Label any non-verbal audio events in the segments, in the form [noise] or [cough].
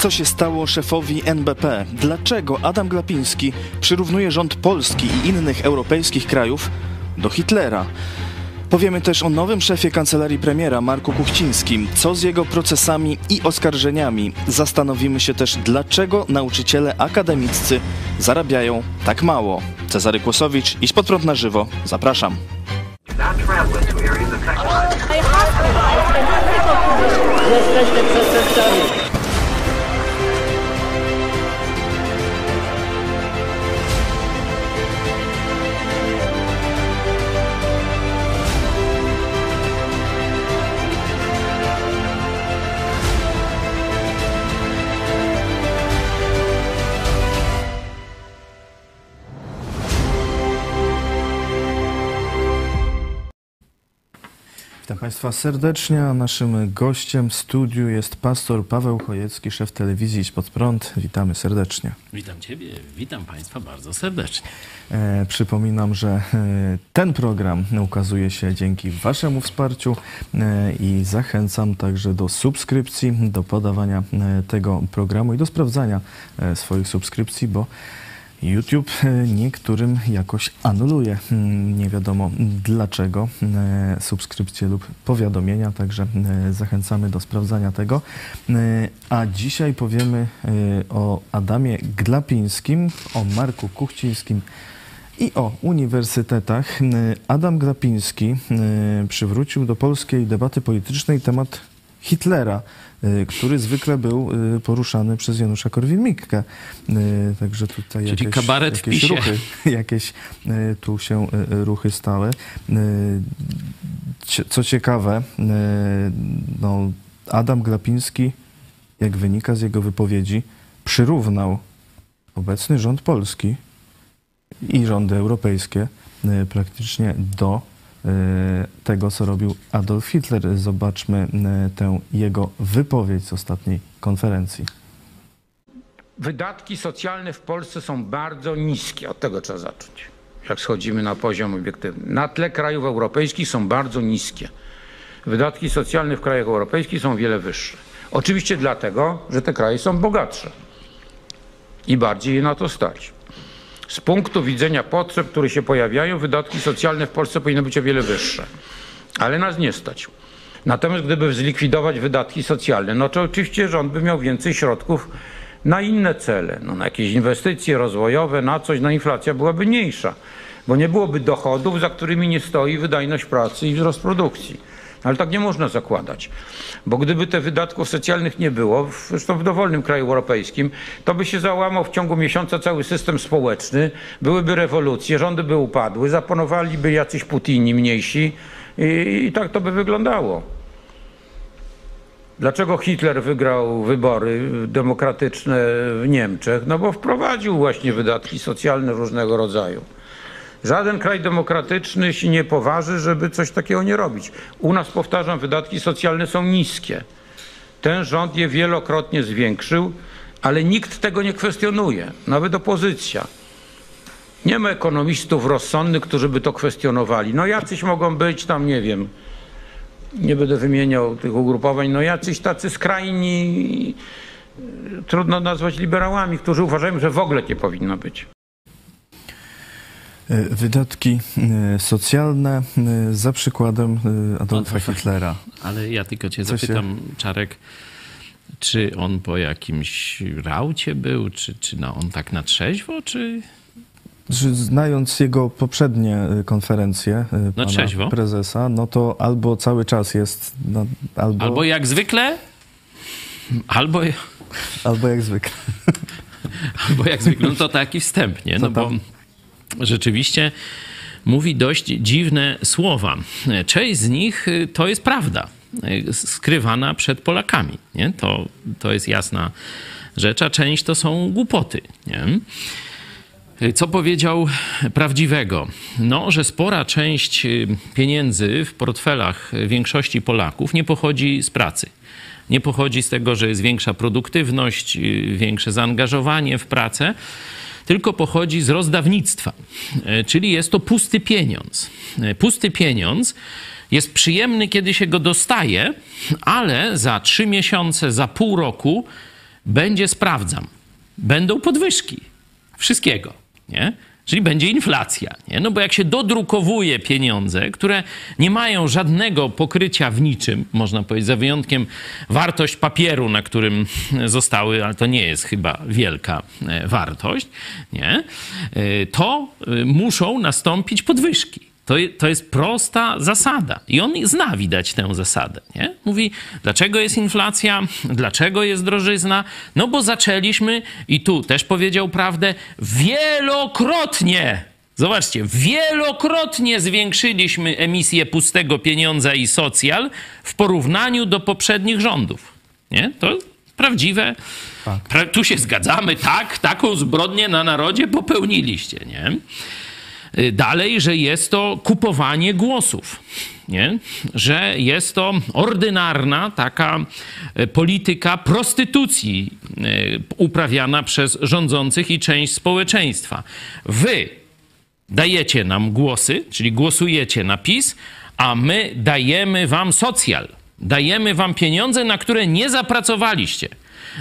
Co się stało szefowi NBP? Dlaczego Adam Glapiński przyrównuje rząd Polski i innych europejskich krajów do Hitlera? Powiemy też o nowym szefie kancelarii premiera Marku Kuchcińskim, co z jego procesami i oskarżeniami. Zastanowimy się też, dlaczego nauczyciele akademiccy zarabiają tak mało. Cezary Kłosowicz, Idź pod prąd na żywo. Zapraszam. Przestępcami. Państwa serdecznie, a naszym gościem w studiu jest pastor Paweł Chojecki, szef telewizji Idź Pod Prąd. Witamy serdecznie. Witam Ciebie, witam Państwa bardzo serdecznie. E, przypominam, że e, ten program ukazuje się dzięki Waszemu wsparciu e, i zachęcam także do subskrypcji, do podawania e, tego programu i do sprawdzania e, swoich subskrypcji, bo YouTube e, niektórym jakoś anuluje. Mm, Nie wiadomo dlaczego e, subskrypcje lub powiadomienia, także e, zachęcamy do sprawdzania tego. A dzisiaj powiemy o Adamie Glapińskim, o Marku Kuchcińskim i o uniwersytetach. Adam Glapiński przywrócił do polskiej debaty politycznej temat Hitlera, który zwykle był e, poruszany przez Janusza Korwin-Mikke. E, Także tutaj Czyli jakieś, kabaret jakieś PiSie. ruchy, [laughs] jakieś tu się ruchy stały. Co ciekawe, no, Adam Glapiński, jak wynika z jego wypowiedzi, przyrównał obecny rząd polski i rządy europejskie praktycznie do tego, co robił Adolf Hitler. Zobaczmy e, tę jego wypowiedź z ostatniej konferencji. Wydatki socjalne w Polsce są bardzo niskie. Od tego trzeba zacząć. Jak schodzimy na poziom obiektywny. Na tle krajów europejskich są bardzo niskie. Wydatki socjalne w krajach europejskich są wiele wyższe. Oczywiście dlatego, że te kraje są bogatsze i bardziej je na to stać. Z punktu widzenia potrzeb, które się pojawiają, wydatki socjalne w Polsce powinny być o wiele wyższe. Ale nas nie stać. Natomiast gdyby zlikwidować wydatki socjalne, no to oczywiście rząd by miał więcej środków na inne cele, no na jakieś inwestycje rozwojowe, na coś, no inflacja byłaby mniejsza, bo nie byłoby dochodów, za którymi nie stoi wydajność pracy i wzrost produkcji. Ale tak nie można zakładać, bo gdyby tych wydatków socjalnych nie było, zresztą w dowolnym kraju europejskim, to by się załamał w ciągu miesiąca cały system społeczny, byłyby rewolucje, rządy by upadły, zapanowaliby jacyś Putini mniejsi i, i tak to by wyglądało. Dlaczego Hitler wygrał wybory demokratyczne w Niemczech? No bo wprowadził właśnie wydatki socjalne różnego rodzaju. Żaden kraj demokratyczny się nie poważy, żeby coś takiego nie robić. U nas, powtarzam, wydatki socjalne są niskie. Ten rząd je wielokrotnie zwiększył, ale nikt tego nie kwestionuje, nawet opozycja. Nie ma ekonomistów rozsądnych, którzy by to kwestionowali. No jacyś mogą być tam, nie wiem, nie będę wymieniał tych ugrupowań, no jacyś tacy skrajni, trudno nazwać liberałami, którzy uważają, że w ogóle nie powinno być. E, Wydatki e, socjalne e, za przykładem Adolfa Adolfa. Hitlera. Ale ja tylko Cię Co się- zapytam, Czarek, czy on po jakimś raucie był, czy, czy no on tak na trzeźwo, czy... Znając jego poprzednie konferencje e, pana prezesa, no to albo cały czas jest, no, albo, Albo jak zwykle, albo, albo jak zwykle. [laughs] albo jak zwykle, no to taki wstęp, nie? No bo tam? Rzeczywiście mówi dość dziwne słowa. Część z nich y, to jest prawda, y, skrywana przed Polakami, nie? To, to jest jasna rzecz, a część to są głupoty, nie? Co powiedział prawdziwego? No, że spora część y, pieniędzy w portfelach większości Polaków nie pochodzi z pracy. Nie pochodzi z tego, że jest większa produktywność, y, większe zaangażowanie w pracę, tylko pochodzi z rozdawnictwa. E, Czyli jest to pusty pieniądz. E, Pusty pieniądz jest przyjemny, kiedy się go dostaje, ale za trzy miesiące, za pół roku będzie sprawdzam. Będą podwyżki wszystkiego, nie? Czyli będzie inflacja, nie? No bo jak się dodrukowuje pieniądze, które nie mają żadnego pokrycia w niczym, można powiedzieć, za wyjątkiem wartość papieru, na którym [laughs] zostały, ale to nie jest chyba wielka e, wartość, nie? E, to e, muszą nastąpić podwyżki. To, to jest prosta zasada. I on zna, widać, tę zasadę. Nie? Mówi, dlaczego jest inflacja, dlaczego jest drożyzna? No bo zaczęliśmy, i tu też powiedział prawdę, wielokrotnie. Zobaczcie, wielokrotnie zwiększyliśmy emisję pustego pieniądza i socjal w porównaniu do poprzednich rządów. Nie? To prawdziwe. Tak. Pra tu się zgadzamy, tak, taką zbrodnię na narodzie popełniliście. Nie? Y, dalej, że jest to kupowanie głosów, nie? że jest to ordynarna taka y, polityka prostytucji y, uprawiana przez rządzących i część społeczeństwa. Wy dajecie nam głosy, czyli głosujecie na PiS, a my dajemy wam socjal. Dajemy wam pieniądze, na które nie zapracowaliście.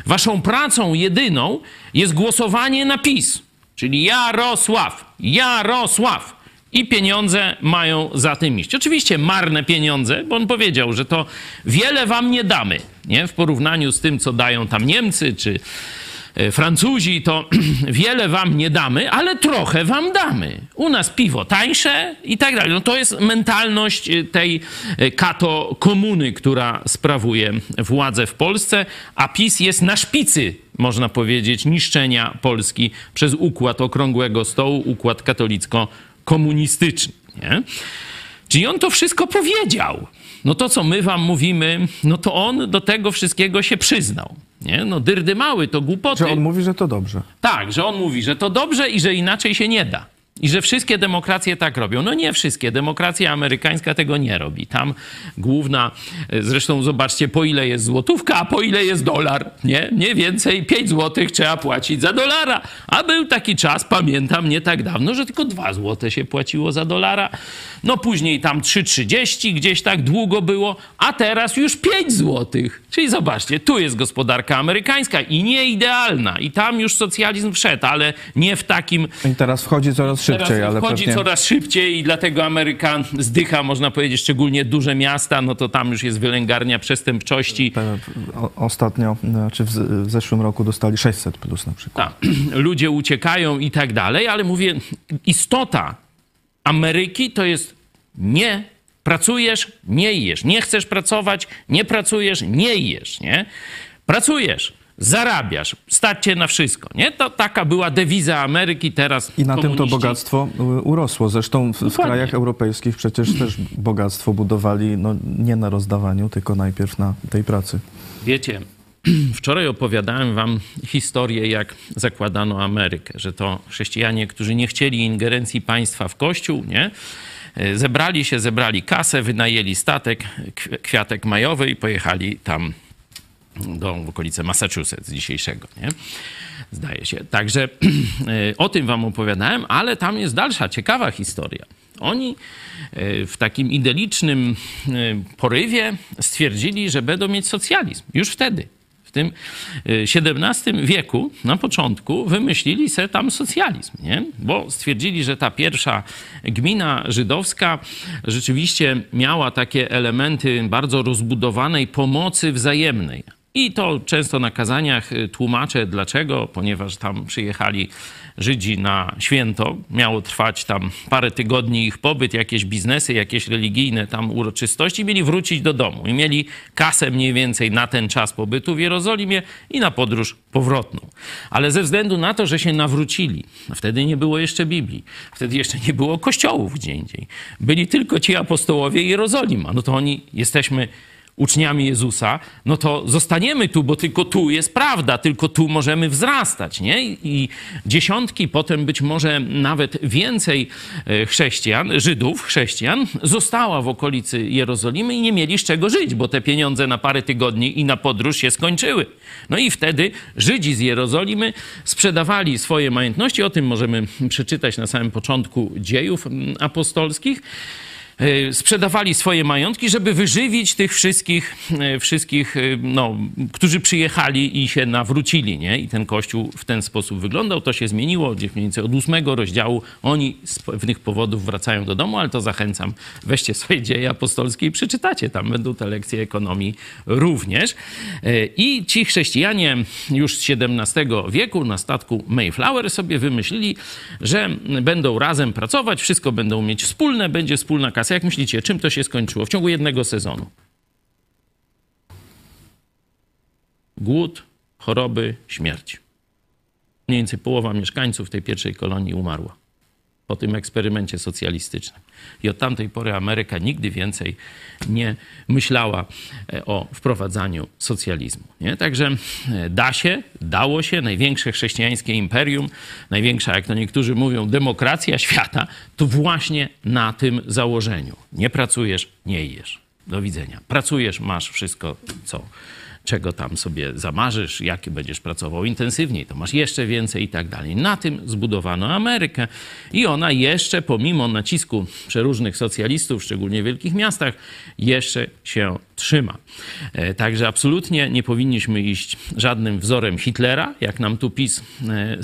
Waszą pracą jedyną jest głosowanie na PiS. Czyli Jarosław, Jarosław. I pieniądze mają za tym iść. Oczywiście marne pieniądze, bo on powiedział, że to wiele wam nie damy, nie? W porównaniu z tym, co dają tam Niemcy czy Francuzi, to [clears throat] wiele wam nie damy, ale trochę wam damy. U nas piwo tańsze i tak dalej. No to jest mentalność e, tej e, kato komuny, która sprawuje władzę w Polsce, a PiS jest na szpicy można powiedzieć, niszczenia Polski przez układ okrągłego stołu, układ katolicko-komunistyczny. Nie? Czyli on to wszystko powiedział. No to, co my wam mówimy, no to on do tego wszystkiego się przyznał. Nie? No dyrdy mały, to głupoty. Że on mówi, że to dobrze. Tak, że on mówi, że to dobrze i że inaczej się nie da. I że wszystkie demokracje tak robią. No nie wszystkie. Demokracja amerykańska tego nie robi. Tam główna, e, zresztą zobaczcie, po ile jest złotówka, a po ile jest dolar. Nie, nie więcej 5 złotych trzeba płacić za dolara. A był taki czas, pamiętam, nie tak dawno, że tylko 2 złote się płaciło za dolara. No później tam 3,30 gdzieś tak długo było, a teraz już 5 złotych. Czyli zobaczcie, tu jest gospodarka amerykańska i nie idealna. I tam już socjalizm wszedł, ale nie w takim... I teraz wchodzi coraz szybciej, teraz ale wchodzi pewnie... coraz szybciej i dlatego Ameryka zdycha, można powiedzieć, szczególnie duże miasta, no to tam już jest wylęgarnia przestępczości. Ostatnio, znaczy w zeszłym roku dostali 600 plus na przykład. Tak. [clears throat] Ludzie uciekają i tak dalej, ale mówię, istota Ameryki to jest nie pracujesz, nie jesz. Nie chcesz pracować, nie pracujesz, nie jesz, nie? Pracujesz, zarabiasz, stać cię na wszystko, nie? To taka była dewiza Ameryki teraz. I na tym to bogactwo y, urosło. Zresztą w, w krajach europejskich przecież też bogactwo budowali no, nie na rozdawaniu, tylko najpierw na tej pracy. Wiecie, [clears throat] Wczoraj opowiadałem wam historię, jak zakładano Amerykę, że to chrześcijanie, którzy nie chcieli ingerencji państwa w kościół, nie? Zebrali się, zebrali kasę, wynajęli statek, kwiatek majowy i pojechali tam do okolice Massachusetts dzisiejszego, nie? Zdaje się. Także [clears throat] o tym wam opowiadałem, ale tam jest dalsza, ciekawa historia. Oni e, w takim idyllicznym e, porywie stwierdzili, że będą mieć socjalizm. Już wtedy. W tym XVII wieku, na początku, wymyślili sobie tam socjalizm, nie? bo stwierdzili, że ta pierwsza gmina żydowska rzeczywiście miała takie elementy bardzo rozbudowanej pomocy wzajemnej. I to często na kazaniach y, tłumaczę dlaczego, ponieważ tam przyjechali Żydzi na święto. Miało trwać tam parę tygodni ich pobyt, jakieś biznesy, jakieś religijne tam uroczystości. Mieli wrócić do domu i mieli kasę mniej więcej na ten czas pobytu w Jerozolimie i na podróż powrotną. Ale ze względu na to, że się nawrócili, wtedy nie było jeszcze Biblii, wtedy jeszcze nie było kościołów gdzie indziej. Byli tylko ci apostołowie Jerozolima. No to oni jesteśmy uczniami Jezusa, no to zostaniemy tu, bo tylko tu jest prawda, tylko tu możemy wzrastać, nie? I dziesiątki, potem być może nawet więcej e, chrześcijan, Żydów, chrześcijan, została w okolicy Jerozolimy i nie mieli z czego żyć, bo te pieniądze na parę tygodni i na podróż się skończyły. No i wtedy Żydzi z Jerozolimy sprzedawali swoje majątności, o tym możemy przeczytać na samym początku dziejów apostolskich, e, sprzedawali swoje majątki, żeby wyżywić tych wszystkich, e, wszystkich e, no, którzy przyjechali i się nawrócili. Nie? I ten kościół w ten sposób wyglądał. To się zmieniło mniej więcej od ósmego rozdziału. Oni z pewnych powodów wracają do domu, ale to zachęcam, weźcie swoje dzieje apostolskie i przeczytacie. Tam będą te lekcje ekonomii również. I ci chrześcijanie już z XVII wieku na statku Mayflower sobie wymyślili, że będą razem pracować, wszystko będą mieć wspólne, będzie wspólna kasa. Jak myślicie, czym to się skończyło w ciągu jednego sezonu? Głód, choroby, śmierć. Mniej więcej połowa mieszkańców tej pierwszej kolonii umarła po tym eksperymencie socjalistycznym. I od tamtej pory Ameryka nigdy więcej nie myślała e, o wprowadzaniu socjalizmu. Nie? Także e, da się, dało się, największe chrześcijańskie imperium, największa, jak to niektórzy mówią, demokracja świata, to właśnie na tym założeniu. Nie pracujesz, nie jesz. Do widzenia. Pracujesz, masz wszystko, co czego tam sobie zamarzysz, jaki będziesz pracował intensywniej, to masz jeszcze więcej i tak dalej. Na tym zbudowano Amerykę i ona jeszcze pomimo nacisku przeróżnych socjalistów, szczególnie w wielkich miastach, jeszcze się trzyma. E, także absolutnie nie powinniśmy iść żadnym wzorem Hitlera, jak nam tu PiS, e,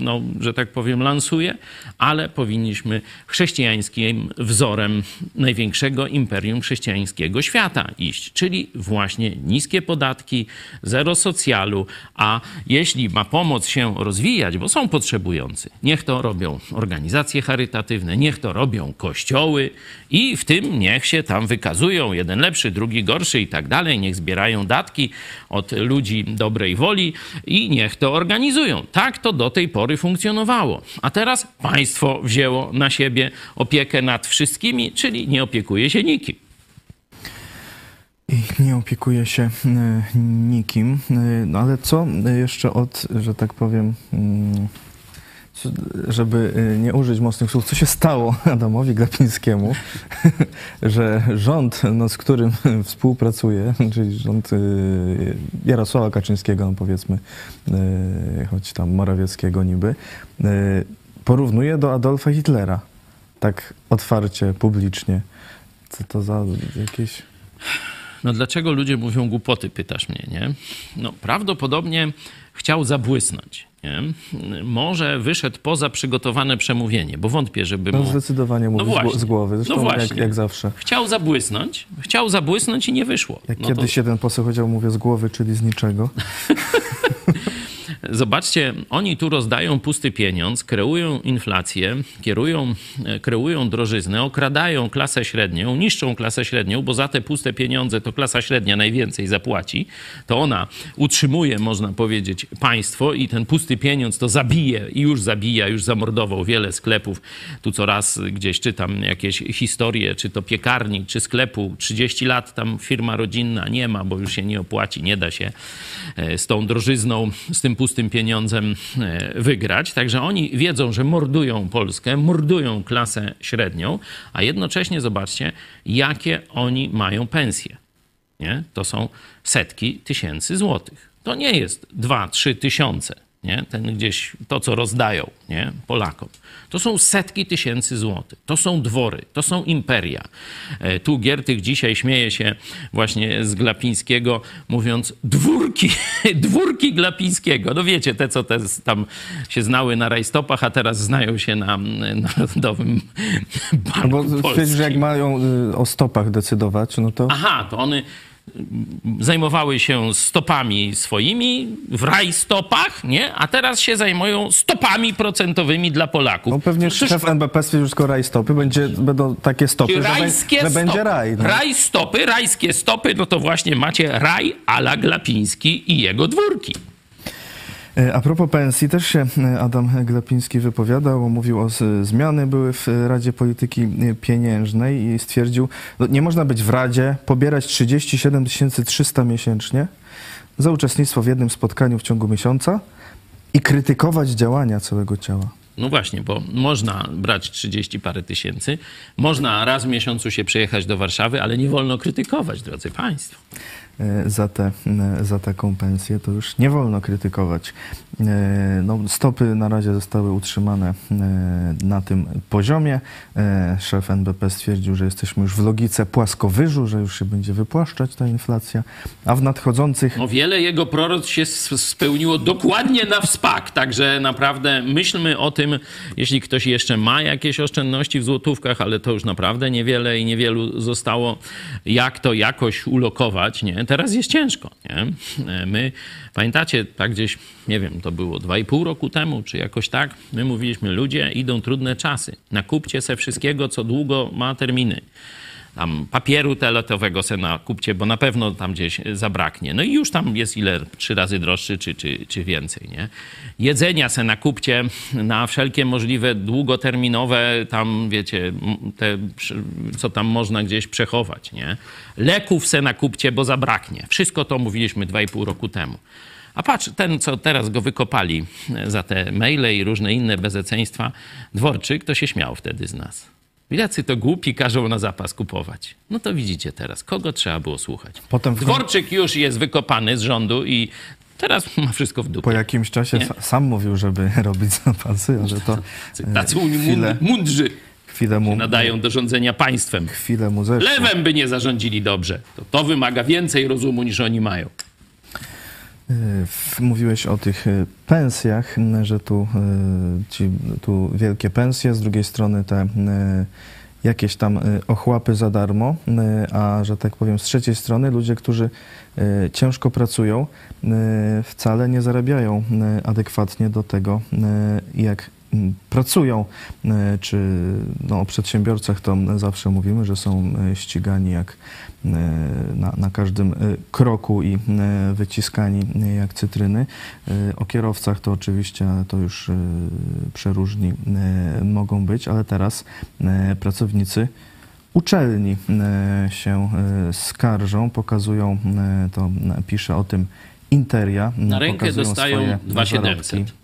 no, że tak powiem, lansuje, ale powinniśmy chrześcijańskim wzorem największego imperium chrześcijańskiego świata iść, czyli właśnie niskie podatki, zero socjalu, a jeśli ma pomoc się rozwijać, bo są potrzebujący, niech to robią organizacje charytatywne, niech to robią kościoły i w tym niech się tam wykazują jeden lepszy, drugi gorszy i tak dalej. Niech zbierają datki od ludzi dobrej woli i niech to organizują. Tak to do tej pory funkcjonowało. A teraz państwo wzięło na siebie opiekę nad wszystkimi, czyli nie opiekuje się nikim. I nie opiekuje się e, nikim. E, no ale co jeszcze od, że tak powiem, mm, żeby y, nie użyć mocnych słów, co się stało [laughs] Adamowi Glapińskiemu, [laughs] że rząd, no, z którym [laughs] współpracuje, czyli rząd Jarosława Kaczyńskiego, no powiedzmy, choć tam Morawieckiego niby, porównuje do Adolfa Hitlera. Tak otwarcie, publicznie. Co to za jakieś... No dlaczego ludzie mówią głupoty, pytasz mnie, nie? No prawdopodobnie chciał zabłysnąć. Nie? Może wyszedł poza przygotowane przemówienie, bo wątpię, żeby no, mu... No zdecydowanie mówił no z głowy, zresztą no właśnie. Jak, jak, zawsze. Chciał zabłysnąć, chciał zabłysnąć i nie wyszło. Jak no kiedyś to... jeden poseł powiedział, mówię z głowy, czyli z niczego. [laughs] Zobaczcie, oni tu rozdają pusty pieniądz, kreują inflację, kierują, e, kreują drożyznę, okradają klasę średnią, niszczą klasę średnią, bo za te puste pieniądze to klasa średnia najwięcej zapłaci. To ona utrzymuje, można powiedzieć, państwo i ten pusty pieniądz to zabije i już zabija, już zamordował wiele sklepów. Tu coraz gdzieś czytam jakieś historie, czy to piekarni, czy sklepu. 30 lat tam firma rodzinna nie ma, bo już się nie opłaci, nie da się e, z tą drożyzną, z tym pustym tym pieniądzem e, wygrać. Także oni wiedzą, że mordują Polskę, mordują klasę średnią, a jednocześnie zobaczcie, jakie oni mają pensje. Nie? To są setki tysięcy złotych. To nie jest 2-3 tysiące nie? Ten gdzieś, to co rozdają nie? Polakom. To są setki tysięcy złotych. To są dwory, to są imperia. E, tu Giertych dzisiaj śmieje się właśnie z Glapińskiego, mówiąc dwórki, [laughs] dwórki Glapińskiego. No wiecie, te co te tam się znały na rajstopach, a teraz znają się na Narodowym Banku no bo Polskim. że jak mają y, o stopach decydować, no to... Aha, to one zajmowały się stopami swoimi w rajstopach, nie? A teraz się zajmują stopami procentowymi dla Polaków. No pewnie Przecież... szef NBP stwierdził, że rajstopy, będzie, będą takie stopy, Rajskie że, że będzie raj. No. Rajstopy, rajskie stopy, no to właśnie macie raj ala Glapiński i jego dwórki. E, a propos pensji, też się e, Adam Glapiński wypowiadał, mówił o zmiany były w Radzie Polityki Pieniężnej i stwierdził, no, nie można być w Radzie, pobierać 37 300 miesięcznie za uczestnictwo w jednym spotkaniu w ciągu miesiąca i krytykować działania całego ciała. No właśnie, bo można brać 30 parę tysięcy, można raz w miesiącu się przejechać do Warszawy, ale nie wolno krytykować, drodzy Państwo. E, za, te, e, za taką pensję, to już nie wolno krytykować. E, No, stopy na razie zostały utrzymane na tym poziomie. Szef NBP stwierdził, że jesteśmy już w logice płaskowyżu, że już się będzie wypłaszczać ta inflacja, a w nadchodzących No wiele jego proroc się spełniło dokładnie na wspak, także naprawdę myślmy o tym, jeśli ktoś jeszcze ma jakieś oszczędności w złotówkach, ale to już naprawdę niewiele i niewielu zostało, jak to jakoś ulokować, nie? Teraz jest ciężko, nie? My, pamiętacie, tak gdzieś, nie wiem, to było 2,5 roku temu, czy jakoś tak, my mówiliśmy, ludzie, idą trudne czasy, nakupcie se wszystkiego, co długo ma terminy tam papieru toaletowego se nakupcie, bo na pewno tam gdzieś zabraknie. No i już tam jest ile, trzy razy droższy czy, czy, czy więcej, nie? Jedzenia se nakupcie na wszelkie możliwe długoterminowe tam, wiecie, te, co tam można gdzieś przechować, nie? Leków se nakupcie, bo zabraknie. Wszystko to mówiliśmy 2,5 roku temu. A patrz, ten, co teraz go wykopali e, za te maile i różne inne bezeceństwa, Dworczyk, to się śmiał wtedy z nas. Jacy to głupi każą na zapas kupować. No to widzicie teraz, kogo trzeba było słuchać. Potem w- Dworczyk już jest wykopany z rządu i teraz ma wszystko w po dupie. jakimś czasie sa- sam mówił, żeby [laughs] robić zapasy, ale to e, Tacy chwilę, mund- mundrzy chwilę, mu, nadają do rządzenia państwem. chwilę mu zeszło. Lewem by nie zarządzili dobrze. To, to wymaga więcej rozumu niż oni mają. W- Mówiłeś o tych y, pensjach, m, że tu, y, ci, tu wielkie pensje, z drugiej strony te jakieś tam ochłapy za darmo, a że tak powiem z trzeciej strony ludzie, którzy ciężko pracują, wcale nie zarabiają adekwatnie do tego, jak mm, pracują, y, czy no, o przedsiębiorcach to zawsze mówimy, że są y, ścigani jak y, na, na każdym kroku i wyciskani jak cytryny. O kierowcach to oczywiście to już przeróżni mogą być, ale teraz pracownicy uczelni się skarżą, pokazują, to pisze o tym Interia. Na rękę dostają swoje 2700.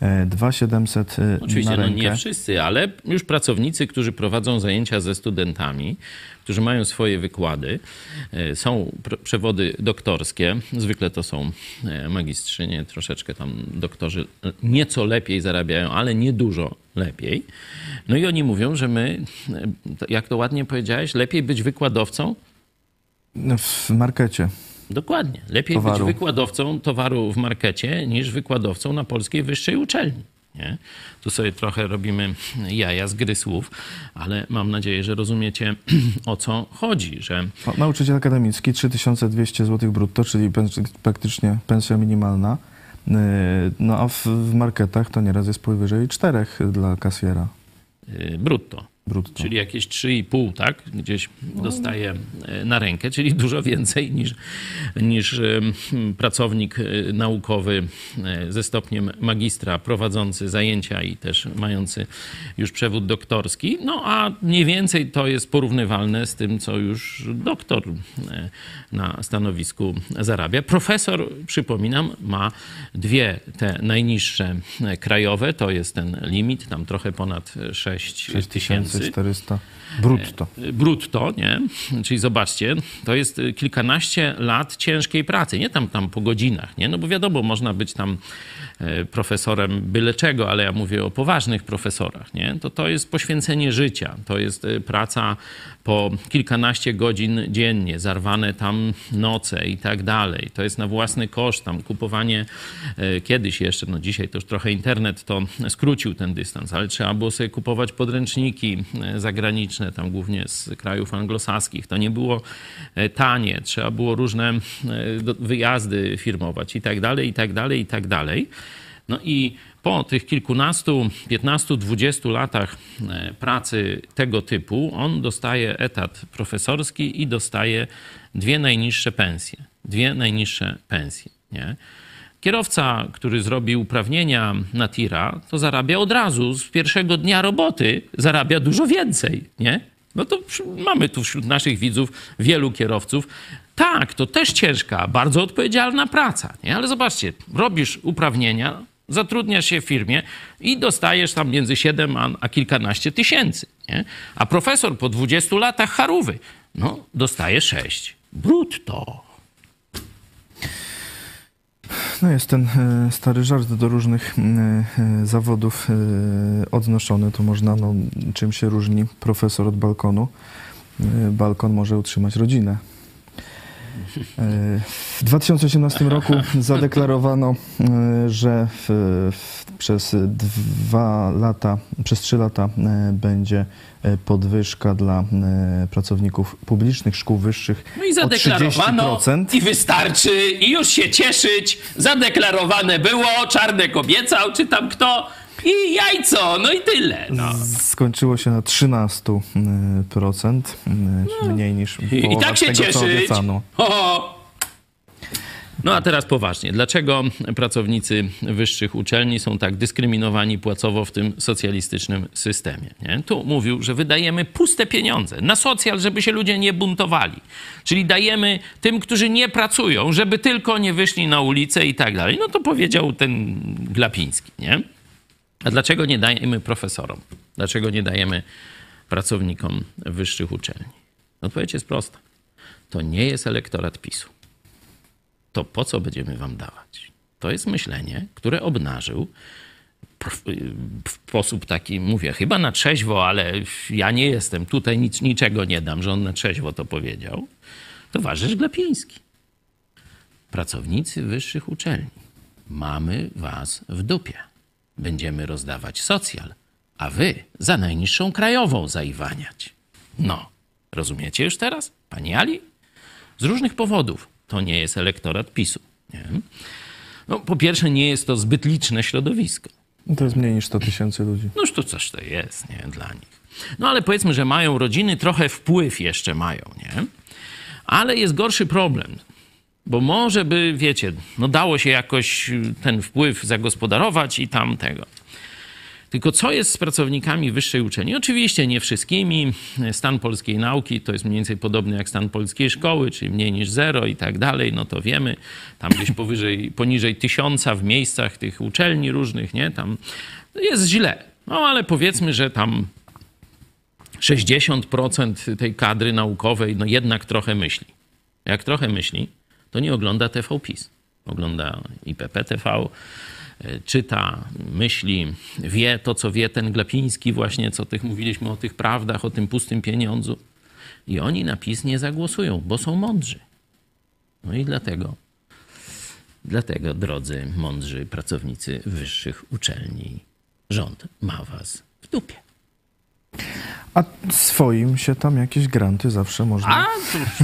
zarobki. E, 2700 y, Oczywiście, na no rękę. nie wszyscy, ale już pracownicy, którzy prowadzą zajęcia ze studentami, którzy mają swoje wykłady, e, są pr- przewody doktorskie, zwykle to są e, magistrzynie, troszeczkę tam doktorzy nieco lepiej zarabiają, ale nie dużo lepiej. No i oni mówią, że my, jak to ładnie powiedziałeś, lepiej być wykładowcą W markecie. Dokładnie. Lepiej Towaru. być wykładowcą towaru w markecie niż wykładowcą na polskiej wyższej uczelni. Nie? Tu sobie trochę robimy jaja z gry słów, ale mam nadzieję, że rozumiecie [clears throat] o co chodzi, że nauczyciel akademicki 3200 zł brutto, czyli praktycznie pensja minimalna. Y, No a w, w marketach to nieraz jest powyżej 4 dla kasjera y, brutto. Brutto. Czyli jakieś 3,5, tak? Gdzieś dostaje e, na rękę, czyli [laughs] dużo więcej niż, niż em, pracownik e, naukowy e, ze stopniem magistra, prowadzący zajęcia i też mający już przewód doktorski. No a mniej więcej to jest porównywalne z tym, co już doktor e, na stanowisku zarabia. Profesor, przypominam, ma dwie te najniższe e, krajowe, to jest ten limit, tam trochę ponad 6 tysięcy 6400 brutto. brutto, nie? Czyli zobaczcie, to jest kilkanaście lat ciężkiej pracy, nie tam, tam po godzinach, nie? No bo wiadomo, można być tam e, profesorem byle czego, ale ja mówię o poważnych profesorach, nie? To to jest poświęcenie życia, to jest y, praca po kilkanaście godzin dziennie, zarwane tam noce i tak dalej. To jest na własny koszt, tam kupowanie e, kiedyś jeszcze, no dzisiaj to już trochę internet to skrócił ten dystans, ale trzeba było sobie kupować podręczniki e, zagraniczne, tam głównie z krajów anglosaskich. To nie było e, tanie, trzeba było różne e, wyjazdy firmować i tak dalej, i tak dalej, i tak dalej. No i po tych kilkunastu, piętnastu, dwudziestu latach e, pracy tego typu, on dostaje etat profesorski i dostaje dwie najniższe pensje. Dwie najniższe pensje, nie? Kierowca, który zrobi uprawnienia na tira, to zarabia od razu, z pierwszego dnia roboty zarabia dużo więcej, nie? No to mamy tu wśród naszych widzów wielu kierowców. Tak, to też ciężka, bardzo odpowiedzialna praca, nie? Ale zobaczcie, robisz uprawnienia, zatrudniasz się w firmie i dostajesz tam między 7 a, a kilkanaście tysięcy, nie? A profesor po 20 latach charówy, no, dostaje 6. brutto. No jest ten e, stary żart do różnych e, e, zawodów odnoszony. To można, no, czym się różni profesor od balkonu. Balkon może utrzymać rodzinę. W 2018 roku zadeklarowano, e, że w, w, przez dwa lata, przez trzy lata e, będzie e, podwyżka dla pracowników publicznych szkół wyższych No i o zadeklarowano 30%. i wystarczy i już się cieszyć. Zadeklarowane było, Czarnek obiecał, czy tam kto i jajco, no i tyle. No. Skończyło się na 13%, y, mniej niż I, I tak się tego, cieszyć. No a teraz poważnie. Dlaczego pracownicy wyższych uczelni są tak dyskryminowani płacowo w tym socjalistycznym systemie? Nie? Tu mówił, że wydajemy puste pieniądze na socjal, żeby się ludzie nie buntowali. Czyli dajemy tym, którzy nie pracują, żeby tylko nie wyszli na ulicę i tak dalej. No to powiedział ten Glapiński, nie? A dlaczego nie dajemy profesorom? Dlaczego nie dajemy pracownikom wyższych uczelni? Odpowiedź jest prosta. To nie jest elektorat PiSu. To po co będziemy wam dawać? To jest myślenie, które obnażył w sposób taki, mówię, chyba na trzeźwo, ale ja nie jestem, tutaj nic, niczego nie dam, że on na trzeźwo to powiedział, towarzysz Glapiński. Pracownicy wyższych uczelni, mamy was w dupie. Będziemy rozdawać socjal, a wy za najniższą krajową zaiwaniać. No, rozumiecie już teraz, pani Ali? Z różnych powodów to nie jest elektorat PiSu. Nie? No, po pierwsze, nie jest to zbyt liczne środowisko. To jest mniej niż 100 tysięcy ludzi. Noż to coś to jest, nie, dla nich. No ale powiedzmy, że mają rodziny, trochę wpływ jeszcze mają, nie? Ale jest gorszy problem, bo może by, wiecie, no dało się jakoś ten wpływ zagospodarować i tam tego. Tylko co jest z pracownikami wyższej uczelni? Oczywiście nie wszystkimi. Stan polskiej nauki to jest mniej więcej podobny jak stan polskiej szkoły, czyli mniej niż zero i tak dalej, no to wiemy. Tam gdzieś powyżej, poniżej tysiąca w miejscach tych uczelni różnych, nie? Tam jest źle. No ale powiedzmy, że tam 60% tej kadry naukowej no jednak trochę myśli. Jak trochę myśli, to nie ogląda TV PiS. Ogląda IPP TV, czyta, myśli, wie to, co wie ten Glapiński właśnie, co tych mówiliśmy o tych prawdach, o tym pustym pieniądzu. I oni na PiS nie zagłosują, bo są mądrzy. No i dlatego, dlatego, drodzy mądrzy pracownicy wyższych uczelni, rząd ma was w dupie. A swoim się tam jakieś granty zawsze można... A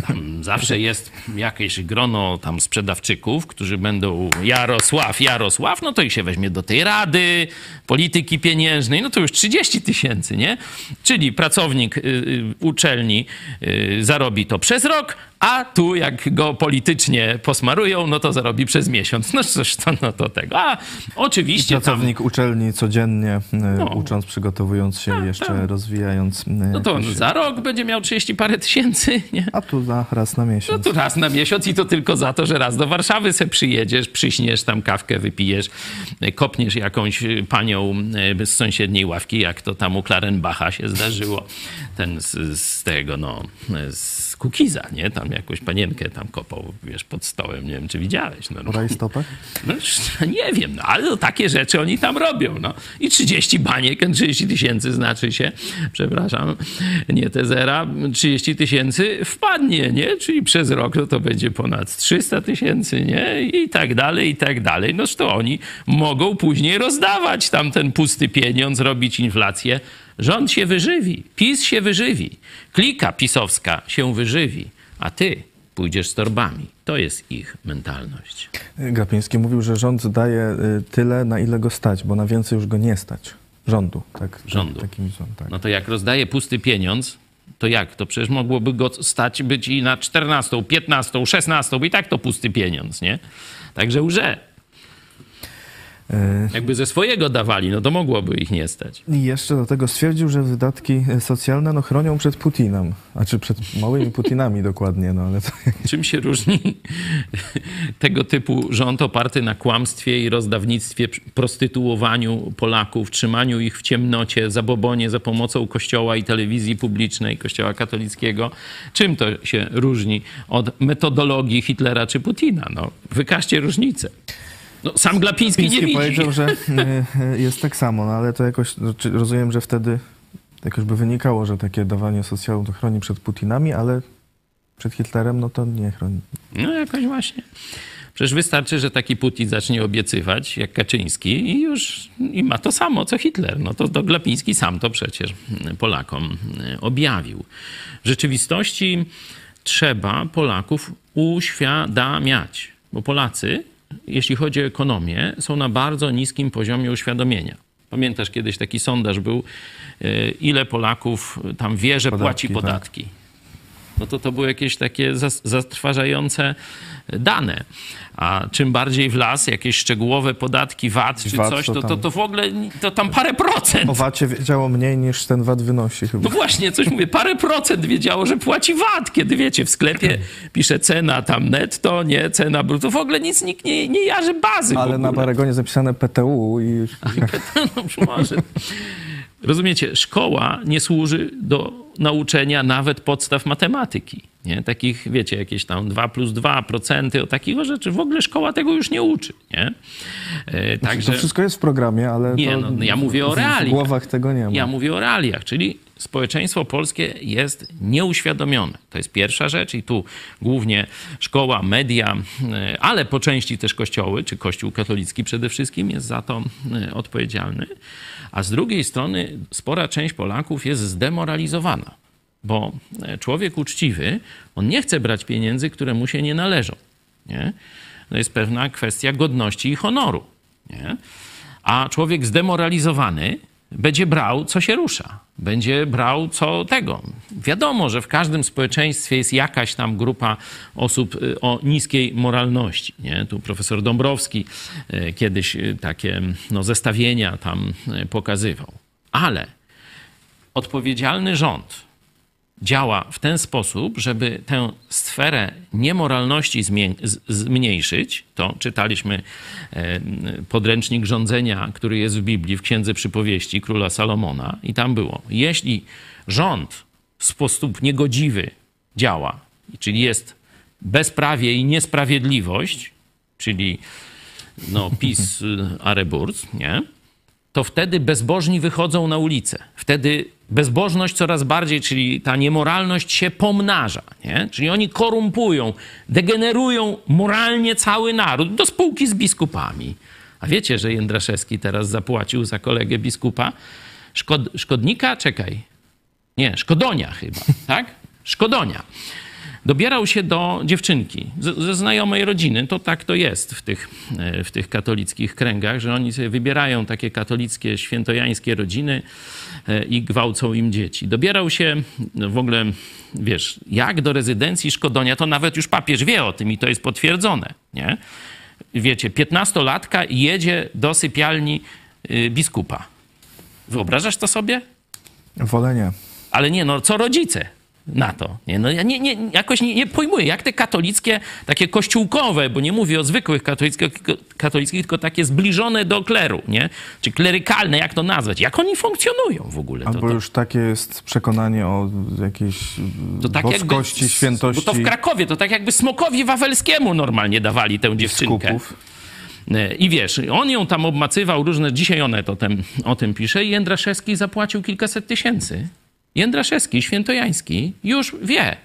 tam [laughs] zawsze jest jakieś grono tam sprzedawczyków, którzy będą Jarosław, Jarosław, no to ich się weźmie do tej rady polityki pieniężnej, no to już 30 tysięcy, nie? Czyli pracownik y, y, uczelni y, zarobi to przez rok, a tu jak go politycznie posmarują, no to zarobi przez miesiąc. No cóż, to, no to tego. A oczywiście tam, Pracownik uczelni codziennie, y, ucząc, przygotowując się, jeszcze tak. rozwijając. y, no to on jakiś- za rok będzie miał 30 parę tysięcy, nie? A tu za raz na No miesiąc. to raz na miesiąc i to tylko za to, że raz do Warszawy se przyjedziesz, przyśniesz tam kawkę, wypijesz, e, kopniesz jakąś e, panią e, z sąsiedniej ławki, jak to tam u Klarenbacha się zdarzyło. Ten z, z tego, no, e, z Kukiza, nie? Tam jakąś panienkę tam kopał, wiesz, pod stołem. Nie wiem, czy widziałeś. No, no. Rajstopek? No, [laughs] nie wiem, no, ale no, takie rzeczy oni tam robią. No. I 30 baniek, 30 tysięcy znaczy się, przepraszam, nie te zera, 30 tysięcy wpadnie, nie? Czyli przez rok no, to będzie ponad 300 tysięcy, nie? I tak dalej, i tak dalej. Noż to oni mogą później rozdawać tam ten pusty pieniądz, robić inflację. Rząd się wyżywi, PiS się wyżywi, klika pisowska się wyżywi, a ty pójdziesz z torbami. To jest ich mentalność. Grapiński mówił, że rząd daje y, tyle, na ile go stać, bo na więcej już go nie stać. Rządu, tak. Rządu. Tak, takim, tak. No to jak rozdaje pusty pieniądz, to jak? To przecież mogłoby go stać być i na 14, 15, 16, bo i tak to pusty pieniądz, nie? Także łże. E, Jakby ze swojego dawali, no to mogłoby ich nie stać. I jeszcze do tego stwierdził, że wydatki socjalne no, chronią przed Putinem, a czy przed małymi Putinami [laughs] dokładnie, no ale to Czym się różni [laughs] tego typu rząd oparty na kłamstwie i rozdawnictwie, prostytuowaniu Polaków, trzymaniu ich w ciemnocie, zabobonie za pomocą kościoła i telewizji publicznej, kościoła katolickiego? Czym to się różni od metodologii Hitlera czy Putina? No, wykażcie różnicę. No, sam Glapiński nie Piński widzi. powiedział, że e, e, jest tak samo, no ale to jakoś, no, rozumiem, że wtedy jakoś by wynikało, że takie dawanie socjalu to chroni przed Putinami, ale przed Hitlerem no to nie chroni. No jakoś właśnie. Przecież wystarczy, że taki Putin zacznie obiecywać, jak Kaczyński i już i ma to samo, co Hitler. No to, to Glapiński sam to przecież Polakom e, objawił. W rzeczywistości trzeba Polaków uświadamiać, bo Polacy, jeśli chodzi o ekonomię, są na bardzo niskim poziomie uświadomienia. Pamiętasz, kiedyś taki sondaż był, e, ile Polaków tam wie, że Podatki, płaci tak. podatki no to to były jakieś takie zas- zatrważające dane. A czym bardziej w las, jakieś szczegółowe podatki, VAT czy VAT coś, to to, to, w ogóle to tam parę procent. O wacie wiedziało mniej niż ten VAT wynosi chyba. No właśnie, coś mówię, parę procent wiedziało, że płaci VAT, kiedy wiecie, w sklepie pisze cena tam netto, nie, cena brutto. W ogóle nic nikt nie, nie jarzy bazy Ale na. Paragonie zapisane PTU i No, może. Rozumiecie, szkoła nie służy do nauczenia nawet podstaw matematyki. Nie? Takich, wiecie, jakieś tam 2 plus 2 procenty, o takich rzeczy. W ogóle szkoła tego już nie uczy. Nie? E, Także to wszystko jest w programie, ale Nie, to no, ja mówię o realiach. W głowach tego nie ma. ja mówię o realiach, czyli społeczeństwo polskie jest nieuświadomione. To jest pierwsza rzecz i tu głównie szkoła, media, e, ale po części też kościoły, czy kościół katolicki przede wszystkim jest za to e, odpowiedzialny. A z drugiej strony spora część Polaków jest zdemoralizowana, bo e, człowiek uczciwy, on nie chce brać pieniędzy, które mu się nie należą. Nie? To jest pewna kwestia godności i honoru. Nie? A człowiek zdemoralizowany będzie brał, co się rusza. Będzie brał, co tego. Wiadomo, że w każdym społeczeństwie jest jakaś tam grupa osób y, o niskiej moralności. Nie? Tu profesor Dąbrowski y, kiedyś y, takie no, zestawienia tam pokazywał. Ale odpowiedzialny rząd działa w ten sposób, żeby tę sferę niemoralności zmniejszyć. To czytaliśmy e, podręcznik rządzenia, który jest w Biblii, w Księdze Przypowieści Króla Salomona i tam było, jeśli rząd w sposób niegodziwy działa, czyli jest bezprawie i niesprawiedliwość, czyli no, PiS y, Areburs, nie? To wtedy bezbożni wychodzą na ulicę. Wtedy bezbożność coraz bardziej, czyli ta niemoralność się pomnaża. Nie? Czyli oni korumpują, degenerują moralnie cały naród do spółki z biskupami. A wiecie, że Jędraszewski teraz zapłacił za kolegę biskupa? Szkod, szkodnika? Czekaj. Nie, Szkodonia chyba, tak? Szkodonia. Dobierał się do dziewczynki ze znajomej rodziny. To tak to jest w tych, e, w tych katolickich kręgach, że oni sobie wybierają takie katolickie, świętojańskie rodziny e, i gwałcą im dzieci. Dobierał się no w ogóle, wiesz, jak do rezydencji Szkodonia, to nawet już papież wie o tym i to jest potwierdzone, nie? Wiecie, piętnastolatka jedzie do sypialni y, biskupa. Wyobrażasz to sobie? Wolę nie. Ale nie, no co rodzice na to? Nie, no ja nie, nie, jakoś nie, nie pojmuję, jak te katolickie, takie kościółkowe, bo nie mówię o zwykłych katolickich, katolickich, tylko takie zbliżone do kleru, nie? Czy klerykalne, jak to nazwać? Jak oni funkcjonują w ogóle? To, Albo to, już takie jest przekonanie o jakiejś to tak boskości, jakby, świętości Bo to w Krakowie, to tak jakby Smokowi Wawelskiemu normalnie dawali tę dziewczynkę. biskupów. E, I wiesz, on ją tam obmacywał różne, dzisiaj one to tem, o tym pisze i Jędraszewski zapłacił kilkaset tysięcy. Jędraszewski, świętojański, już wie,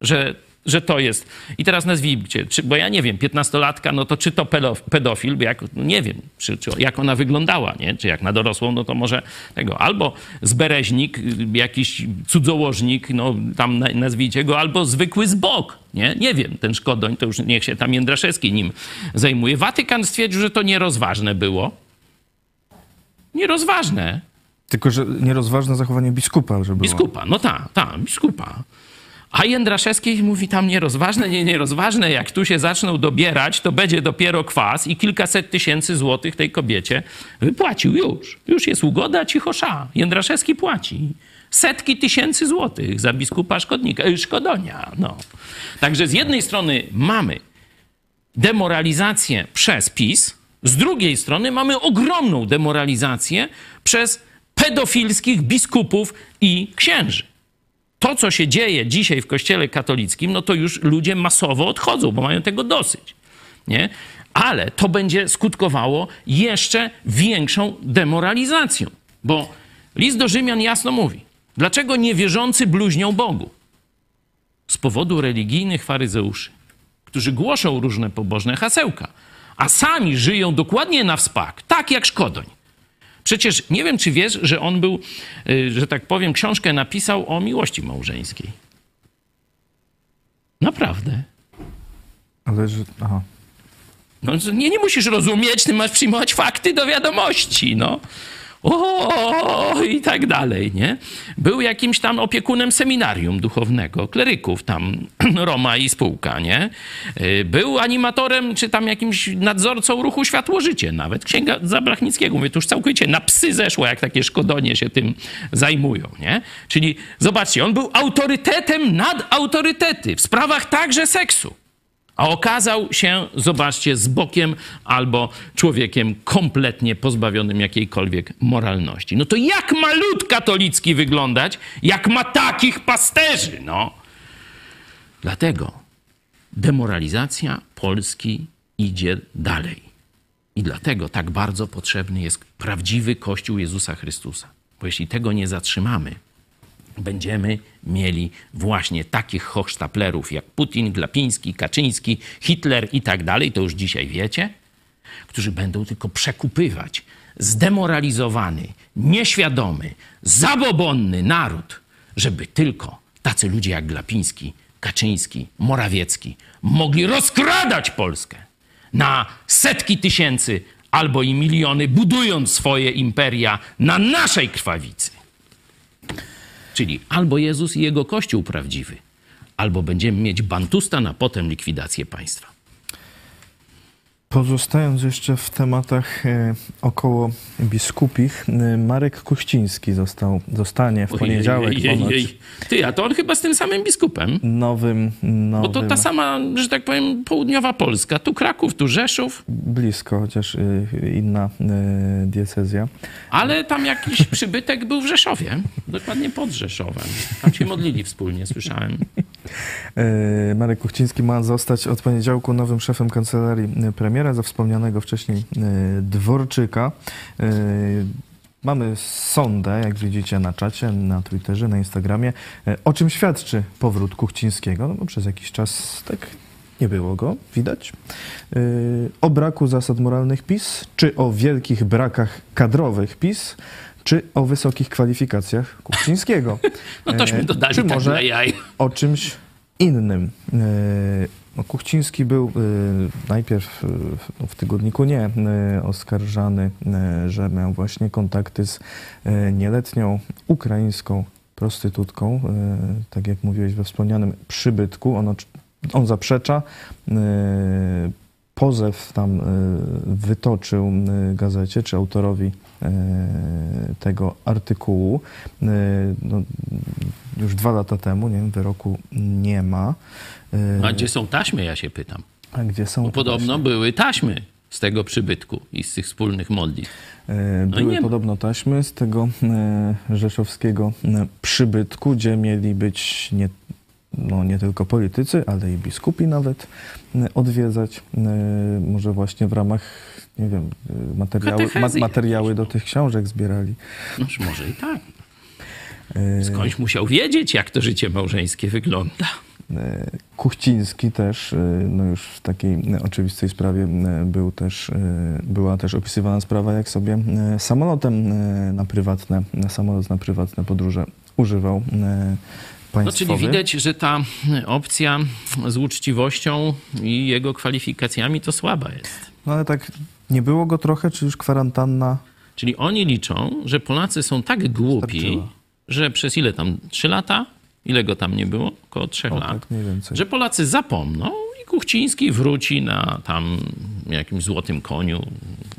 że, że to jest. I teraz nazwijcie, czy, bo ja nie wiem, piętnastolatka, no to czy to pedof- pedofil, bo jak, nie wiem, czy, czy jak ona wyglądała, nie? Czy jak na dorosłą, no to może tego. Albo zbereźnik, jakiś cudzołożnik, no tam na- nazwijcie go, albo zwykły zbok, nie? Nie wiem, ten Szkodoń, to już niech się tam Jędraszewski nim zajmuje. Watykan stwierdził, że to nierozważne było. Nierozważne. Tylko, że nierozważne zachowanie biskupa, że było. Biskupa, no tak, tak, biskupa. A Jędraszewski mówi tam nierozważne, nie nierozważne, jak tu się zaczną dobierać, to będzie dopiero kwas i kilkaset tysięcy złotych tej kobiecie wypłacił już. Już jest ugoda, cichosza. Jędraszewski płaci setki tysięcy złotych za biskupa Szkodnika, e, Szkodonia. No. Także z jednej strony mamy demoralizację przez PiS, z drugiej strony mamy ogromną demoralizację przez pedofilskich biskupów i księży. To, co się dzieje dzisiaj w kościele katolickim, no to już ludzie masowo odchodzą, bo mają tego dosyć. Nie? Ale to będzie skutkowało jeszcze większą demoralizacją, bo list do Rzymian jasno mówi, dlaczego niewierzący bluźnią Bogu? Z powodu religijnych faryzeuszy którzy głoszą różne pobożne hasełka, a sami żyją dokładnie na wspak, tak jak Szkodoń. Przecież nie wiem, czy wiesz, że on był, y, że tak powiem, książkę napisał o miłości małżeńskiej. Naprawdę. Ale że... Aha. No, nie, nie musisz rozumieć, ty masz przyjmować fakty do wiadomości, no o i tak dalej, nie? Był jakimś tam opiekunem seminarium duchownego, kleryków tam, [clears throat] Roma i spółka, nie? Y, był animatorem, czy tam jakimś nadzorcą ruchu Światło-Życie nawet. Księga Zabrachnickiego, mówię, to już całkowicie na psy zeszło, jak takie szkodonie się tym zajmują, nie? Czyli zobaczcie, on był autorytetem nad autorytety w sprawach także seksu a okazał się, zobaczcie, z bokiem albo człowiekiem kompletnie pozbawionym jakiejkolwiek moralności. No to jak ma lud katolicki wyglądać, jak ma takich pasterzy, no? Dlatego demoralizacja Polski idzie dalej. I dlatego tak bardzo potrzebny jest prawdziwy Kościół Jezusa Chrystusa. Bo jeśli tego nie zatrzymamy, będziemy mieli właśnie takich hochsztaplerów jak Putin, Glapiński, Kaczyński, Hitler i tak dalej, to już dzisiaj wiecie, którzy będą tylko przekupywać zdemoralizowany, nieświadomy, zabobonny naród, żeby tylko tacy ludzie jak Glapiński, Kaczyński, Morawiecki mogli rozkradać Polskę na setki tysięcy albo i miliony, budując swoje imperia na naszej krwawicy. Czyli albo Jezus i jego Kościół prawdziwy, albo będziemy mieć Bantustan, a potem likwidację państwa. Pozostając jeszcze w tematach e, około biskupich, e, Marek Kuściński został, zostanie w poniedziałek ojej, ojej, ojej. Ty, a to on chyba z tym samym biskupem. Nowym, nowym... Bo to ta sama, że tak powiem, południowa Polska. Tu Kraków, tu Rzeszów. Blisko, chociaż e, inna diecezja. Ale tam jakiś [laughs] przybytek był w Rzeszowie. Dokładnie pod Rzeszowem. Tam się modlili wspólnie, słyszałem. Marek Kuchciński ma zostać od poniedziałku nowym szefem kancelarii premiera za wspomnianego wcześniej Dworczyka. Mamy sondę, jak widzicie na czacie, na Twitterze, na Instagramie. O czym świadczy powrót Kuchcińskiego? No bo przez jakiś czas tak nie było go, widać. O braku zasad moralnych PiS, czy o wielkich brakach kadrowych PiS, czy o wysokich kwalifikacjach Kuchcińskiego. [laughs] No tośmy dodali czy tak może jaj. o czymś innym. No, Kuchciński był najpierw w tygodniku nie oskarżany, że miał właśnie kontakty z nieletnią ukraińską prostytutką, tak jak mówiłeś we wspomnianym przybytku. On, on zaprzecza pozew tam wytoczył gazecie czy autorowi tego artykułu no, już dwa lata temu, nie wiem, wyroku nie ma. A gdzie są taśmy, ja się pytam. A gdzie są Bo podobno taśmy? były taśmy z tego przybytku i z tych wspólnych modlitw. No były podobno taśmy z tego rzeszowskiego przybytku, gdzie mieli być nie no, nie tylko politycy, ale i biskupi nawet odwiedzać. Może właśnie w ramach, nie wiem, materiały, ma, materiały do tych książek zbierali. Noż może i tak. Skądś musiał wiedzieć, jak to życie małżeńskie wygląda. Kuchciński też, no już w takiej oczywistej sprawie był też, była też opisywana sprawa, jak sobie samolotem na prywatne, na samolot na prywatne podróże używał no, czyli widać, że ta opcja z uczciwością i jego kwalifikacjami to słaba jest. No ale tak nie było go trochę, czy już kwarantanna? Czyli oni liczą, że Polacy są tak głupi, Starczyła. że przez ile tam? Trzy lata? ile go tam nie było? Około trzech O, lat. tak mniej więcej. Że Polacy zapomną i Kuchciński wróci na tam jakimś złotym koniu,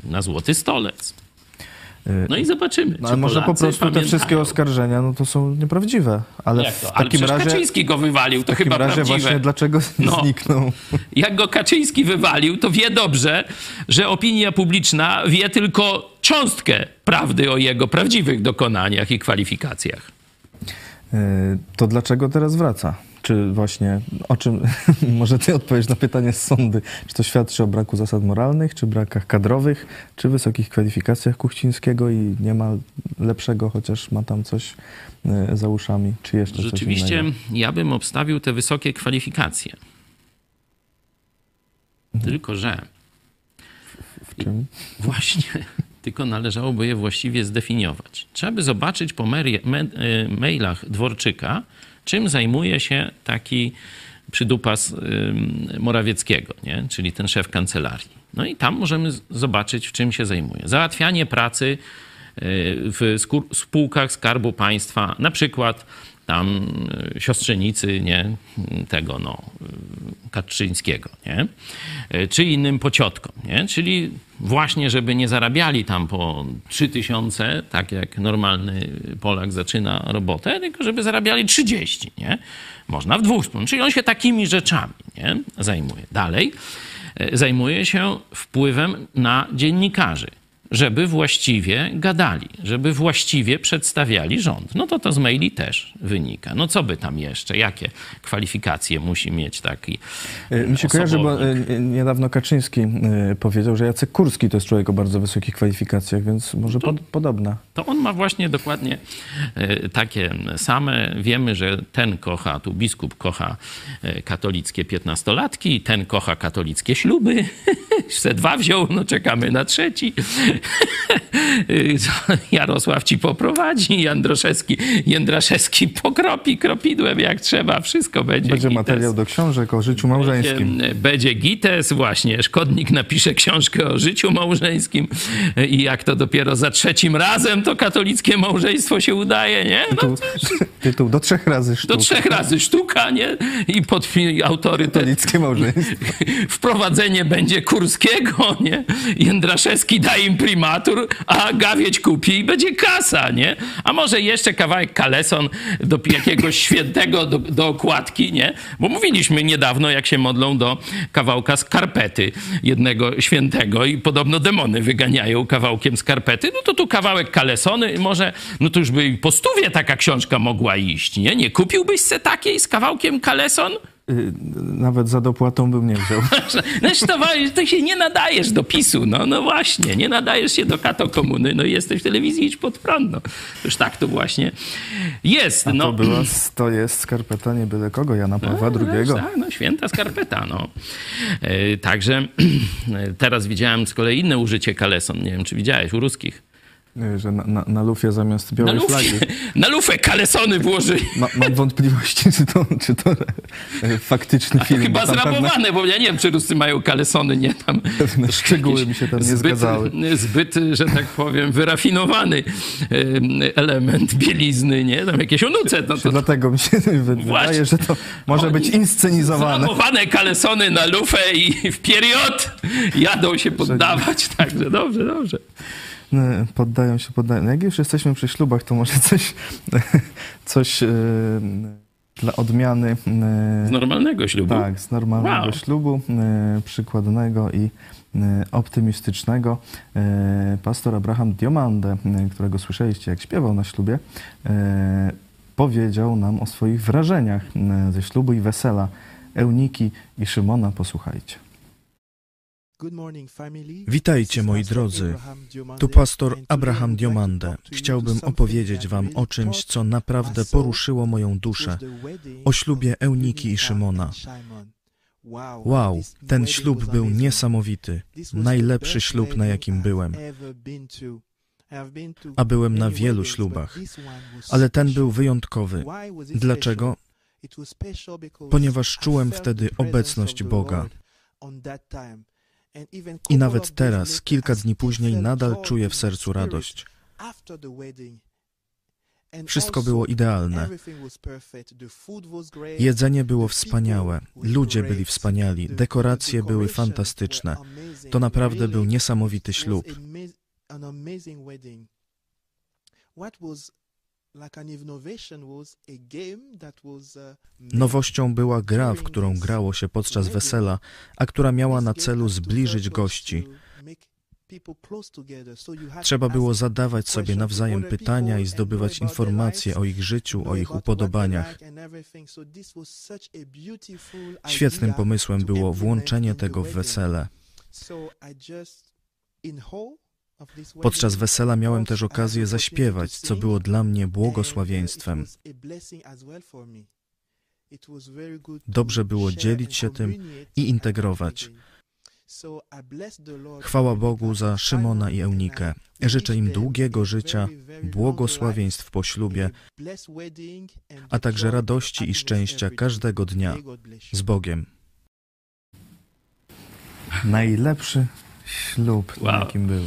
na złoty stolec. Y, No i zobaczymy. No, czy ale może po prostu te pamiętają. wszystkie oskarżenia no to są nieprawdziwe. Ale Jak w to? Ale takim przecież razie, Kaczyński go wywalił, to w chyba razie prawdziwe. właśnie dlaczego No. [laughs] zniknął? Jak go Kaczyński wywalił, to wie dobrze, że opinia publiczna wie tylko cząstkę prawdy o jego prawdziwych dokonaniach i kwalifikacjach. Y, To dlaczego teraz wraca? Czy właśnie o czym, [laughs] może ty odpowiesz na pytanie z sądy, czy to świadczy o braku zasad moralnych, czy brakach kadrowych, czy wysokich kwalifikacjach Kuchcińskiego i nie ma lepszego, chociaż ma tam coś y, za uszami, czy jeszcze Rzeczywiście ja bym obstawił te wysokie kwalifikacje. Tylko, że W czym? [laughs] Właśnie, tylko należałoby je właściwie zdefiniować. Trzeba by zobaczyć po e, mailach Dworczyka, czym zajmuje się taki przydupas Morawieckiego, nie? czyli ten szef kancelarii. No i tam możemy zobaczyć, w czym się zajmuje. Załatwianie pracy y, w spółkach Skarbu Państwa, na przykład tam y, siostrzenicy, nie, tego no, Kaczyńskiego, nie, Y, czy innym pociotkom, nie, czyli właśnie, żeby nie zarabiali tam po 3000, tak jak normalny Polak zaczyna robotę, tylko żeby zarabiali 30, nie, można w dwóch czyli on się takimi rzeczami, nie, zajmuje. Dalej, y, zajmuje się wpływem na dziennikarzy żeby właściwie gadali, żeby właściwie przedstawiali rząd. No to to z maili też wynika. No co by tam jeszcze? Jakie kwalifikacje musi mieć taki Y, Mi się kojarzy, bo y, niedawno Kaczyński powiedział, że Jacek Kurski to jest człowiek o bardzo wysokich kwalifikacjach, więc może pod, podobna. To on ma właśnie dokładnie e, takie same. Wiemy, że ten kocha, tu biskup kocha e, katolickie piętnastolatki, ten kocha katolickie śluby. [laughs] Se dwa wziął, no czekamy na trzeci. [laughs] Jarosław ci poprowadzi, Jędraszewski, Jędraszewski pokropi kropidłem jak trzeba, wszystko będzie. Będzie gites. materiał do książek o życiu małżeńskim. Będzie, będzie gites, właśnie. Szkodnik napisze książkę o życiu małżeńskim i jak to dopiero za trzecim razem to katolickie małżeństwo się udaje, nie? No, Tytuł, tytuł do trzech razy do sztuk. trzech razy sztuka, nie? I pod autorytet Katolickie małżeństwo. [laughs] wprowadzenie będzie Kurskiego, nie? Jędraszewski da a Gawieć kupi i będzie kasa, nie? A może jeszcze kawałek kaleson do jakiegoś [laughs] świętego do, do okładki, nie? Bo mówiliśmy niedawno, jak się modlą do kawałka skarpety jednego świętego i podobno demony wyganiają kawałkiem skarpety, no to tu kawałek kalesony, może, no to już by po stówie taka książka mogła iść, nie? Nie kupiłbyś se takiej z kawałkiem kaleson? Y, Nawet za dopłatą bym nie wziął. [laughs] Znaczy, to, ty się nie nadajesz do PiSu, no, no właśnie, nie nadajesz się do kato komuny, no jesteś w telewizji, idź pod prąd, no. Już tak to właśnie jest, A no. to, była, to jest skarpeta nie byle kogo, Jana Pawła No, II. Tak, no święta skarpeta, no. E, Także [clears throat] teraz widziałem z kolei inne użycie kaleson, nie wiem, czy widziałeś, u ruskich. Y, Że na, na, na lufie zamiast Na białej lufę, flagi. na lufę kalesony włożyli. Ma, mam wątpliwości, czy to, czy to e, faktyczny film. Chyba bo tam pewne- zrabowane, bo ja nie wiem, czy Ruscy mają kalesony, nie tam. Pewne szczegóły mi się tam nie zbyt, zgadzały. Zbyt, że tak powiem, wyrafinowany em, element bielizny, nie? Tam jakieś onuce. No to Dlatego mi się wydaje, Właśnie. że to może być inscenizowane. zrabowane kalesony na lufę i w period jadą się poddawać. Także dobrze, dobrze. Poddają się, poddają. No Jak już jesteśmy przy ślubach, to może coś, [laughs] coś e, dla odmiany. e, Z normalnego ślubu. Tak, z normalnego Wow. ślubu, e, przykładnego i optymistycznego. Pastor Abraham Diomande, którego słyszeliście, jak śpiewał na ślubie, powiedział nam o swoich wrażeniach ze ślubu i wesela Euniki i Szymona. Posłuchajcie. Witajcie moi drodzy. Tu pastor Abraham Diomande. Chciałbym opowiedzieć wam o czymś, co naprawdę poruszyło moją duszę. O ślubie Euniki i Szymona. Wow, ten ślub był niesamowity. Najlepszy ślub, na jakim byłem. A byłem na wielu ślubach. Ale ten był wyjątkowy. Dlaczego? Ponieważ czułem wtedy obecność Boga. I nawet teraz, kilka dni później, nadal czuję w sercu radość. Wszystko było idealne. Jedzenie było wspaniałe, ludzie byli wspaniali, dekoracje były fantastyczne. To naprawdę był niesamowity ślub. Nowością była gra, w którą grało się podczas wesela, a która miała na celu zbliżyć gości. Trzeba było zadawać sobie nawzajem pytania i zdobywać informacje o ich życiu, o ich upodobaniach. Świetnym pomysłem było włączenie tego w wesele. Podczas wesela miałem też okazję zaśpiewać, co było dla mnie błogosławieństwem. Dobrze było dzielić się tym i integrować. Chwała Bogu za Szymona i Eunikę. Życzę im długiego życia, błogosławieństw po ślubie, a także radości i szczęścia każdego dnia. Z Bogiem. Najlepszy ślub, Wow. jakim był.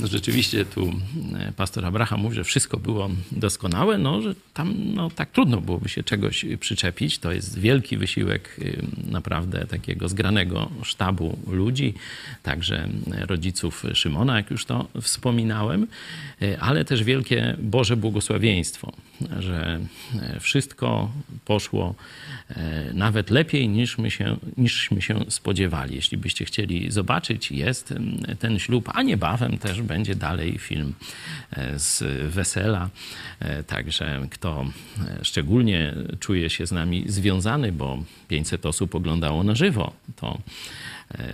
No rzeczywiście tu e, pastor Abraham mówi, że wszystko było doskonałe, no że tam no, tak trudno byłoby się czegoś przyczepić. To jest wielki wysiłek y, naprawdę takiego zgranego sztabu ludzi, także rodziców Szymona, jak już to wspominałem, y, ale też wielkie Boże błogosławieństwo, że e, wszystko poszło e, nawet lepiej niż my się, niżśmy się spodziewali. Jeśli byście chcieli zobaczyć, jest ten ślub, a niebawem też będzie dalej film e, z wesela. E, Także kto e, szczególnie czuje się z nami związany, bo 500 osób oglądało na żywo to,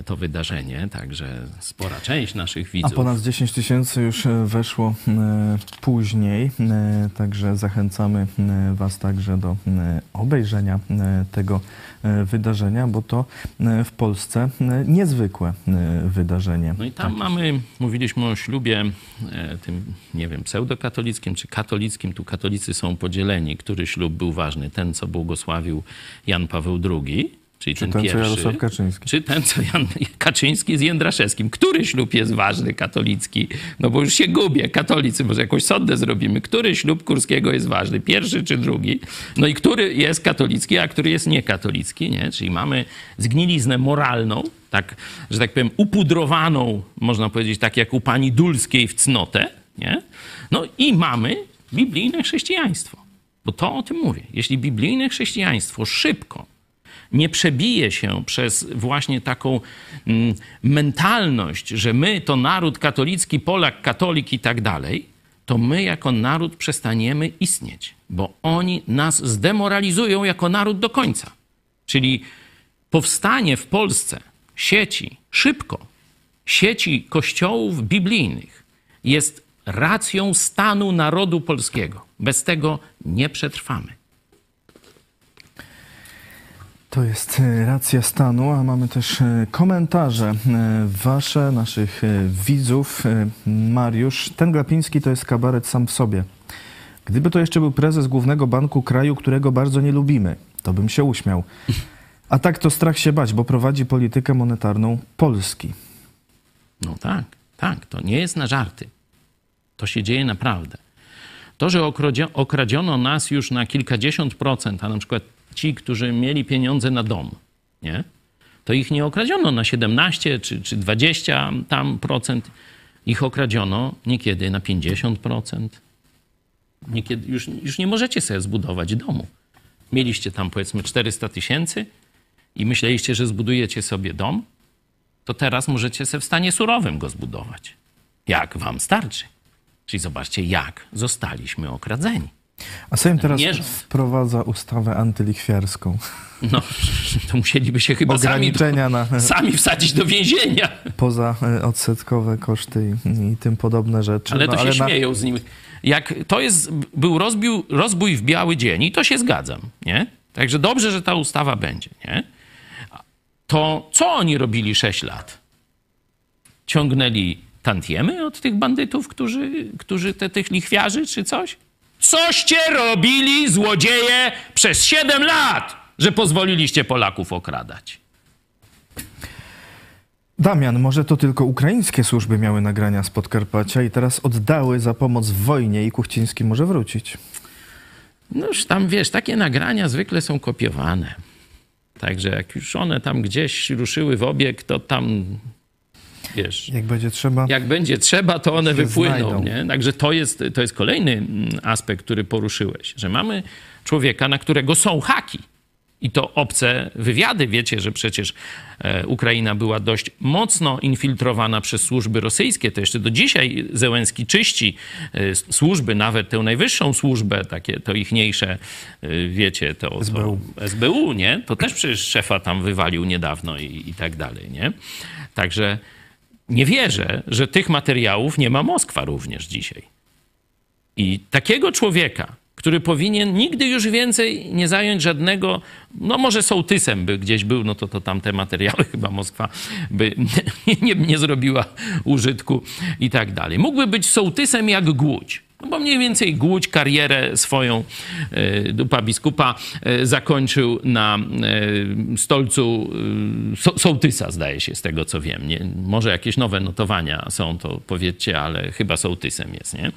to wydarzenie, także spora część naszych A widzów. ponad 10 tysięcy już e, weszło e, później, e, także zachęcamy e, Was także do e, obejrzenia e, tego e, wydarzenia, bo to e, w Polsce e, niezwykłe e, wydarzenie. No i tam mamy, mówiliśmy o ślubie e, tym, nie wiem, pseudokatolickim czy katolickim. Tu katolicy są podzieleni, który ślub był ważny. Ten, co błogosławił Jan Paweł II, czyli Czy ten, ten, co pierwszy. Jarosław Kaczyński. Czy ten, co Jan [laughs] Kaczyński z Jędraszewskim. Który ślub jest ważny, katolicki? No bo już się gubię, katolicy, może jakąś sondę zrobimy. Który ślub Kurskiego jest ważny? Pierwszy czy drugi? No i który jest katolicki, a który jest niekatolicki, nie? Czyli mamy zgniliznę moralną, tak, że tak powiem, upudrowaną, można powiedzieć, tak jak u pani Dulskiej w cnotę, nie? No i mamy biblijne chrześcijaństwo. Bo to o tym mówię. Jeśli biblijne chrześcijaństwo szybko nie przebije się przez właśnie taką mm, mentalność, że my to naród katolicki, Polak, katolik i tak dalej, to my jako naród przestaniemy istnieć, bo oni nas zdemoralizują jako naród do końca. Czyli powstanie w Polsce sieci szybko, sieci kościołów biblijnych jest racją stanu narodu polskiego. Bez tego nie przetrwamy. To jest e, racja stanu, a mamy też e, komentarze e, wasze, naszych widzów. Mariusz, ten Glapiński to jest kabaret sam w sobie. Gdyby to jeszcze był prezes głównego banku kraju, którego bardzo nie lubimy, to bym się uśmiał. A tak to strach się bać, bo prowadzi politykę monetarną Polski. No tak, tak, to nie jest na żarty. To się dzieje naprawdę. To, że okradzio- okradziono nas już na kilkadziesiąt procent, a na przykład ci, którzy mieli pieniądze na dom, nie? to ich nie okradziono na 17 czy, czy 20 tam procent, ich okradziono niekiedy na 50 procent. Niekiedy już, już nie możecie sobie zbudować domu. Mieliście tam powiedzmy 400 tysięcy i myśleliście, że zbudujecie sobie dom, to teraz możecie sobie w stanie surowym go zbudować. Jak wam starczy. Czyli zobaczcie, jak zostaliśmy okradzeni. A Sejm teraz Nie wprowadza ustawę antylichwiarską. No, [laughs] to musieliby się chyba sami, Ograniczenia na sami wsadzić do więzienia. poza e, odsetkowe koszty i, i tym podobne rzeczy. Ale to No, się na- śmieją z nim. Jak to jest, był rozbił, rozbój w biały dzień i to się zgadzam, nie? Także dobrze, że ta ustawa będzie, nie? To co oni robili 6 lat? Ciągnęli tantiemy od tych bandytów, którzy, którzy te, tych lichwiarzy czy coś? Coście robili, złodzieje, przez 7 lat, że pozwoliliście Polaków okradać? Damian, może to tylko ukraińskie służby miały nagrania z Podkarpacia i teraz oddały za pomoc w wojnie i Kuchciński może wrócić. No już tam, wiesz, takie nagrania zwykle są kopiowane. Także jak już one tam gdzieś ruszyły w obieg, to tam, wiesz... Jak będzie trzeba. Jak będzie trzeba, to one wypłyną. znajdą. Nie? Także to jest, to jest kolejny mm, aspekt, który poruszyłeś, że mamy człowieka, na którego są haki. I to obce wywiady. Wiecie, że przecież e, Ukraina była dość mocno infiltrowana przez służby rosyjskie. To jeszcze do dzisiaj Zełenski czyści e, służby, nawet tę najwyższą służbę, takie to ichniejsze, e, wiecie, to SBU. To SBU, nie? To też przecież szefa tam wywalił niedawno i, i tak dalej, nie? Także nie wierzę, że tych materiałów nie ma Moskwa również dzisiaj. I takiego człowieka, który powinien nigdy już więcej nie zająć żadnego, no może sołtysem by gdzieś był, no to, to tam te materiały [laughs] chyba Moskwa by nie, [laughs] nie, nie zrobiła użytku i tak dalej. Mógłby być sołtysem jak Głódź. No bo mniej więcej Głódź karierę swoją e, dupa biskupa e, zakończył na e, stolcu so, sołtysa, zdaje się, z tego co wiem. Nie, może jakieś nowe notowania są, to powiedzcie, ale chyba sołtysem jest, nie?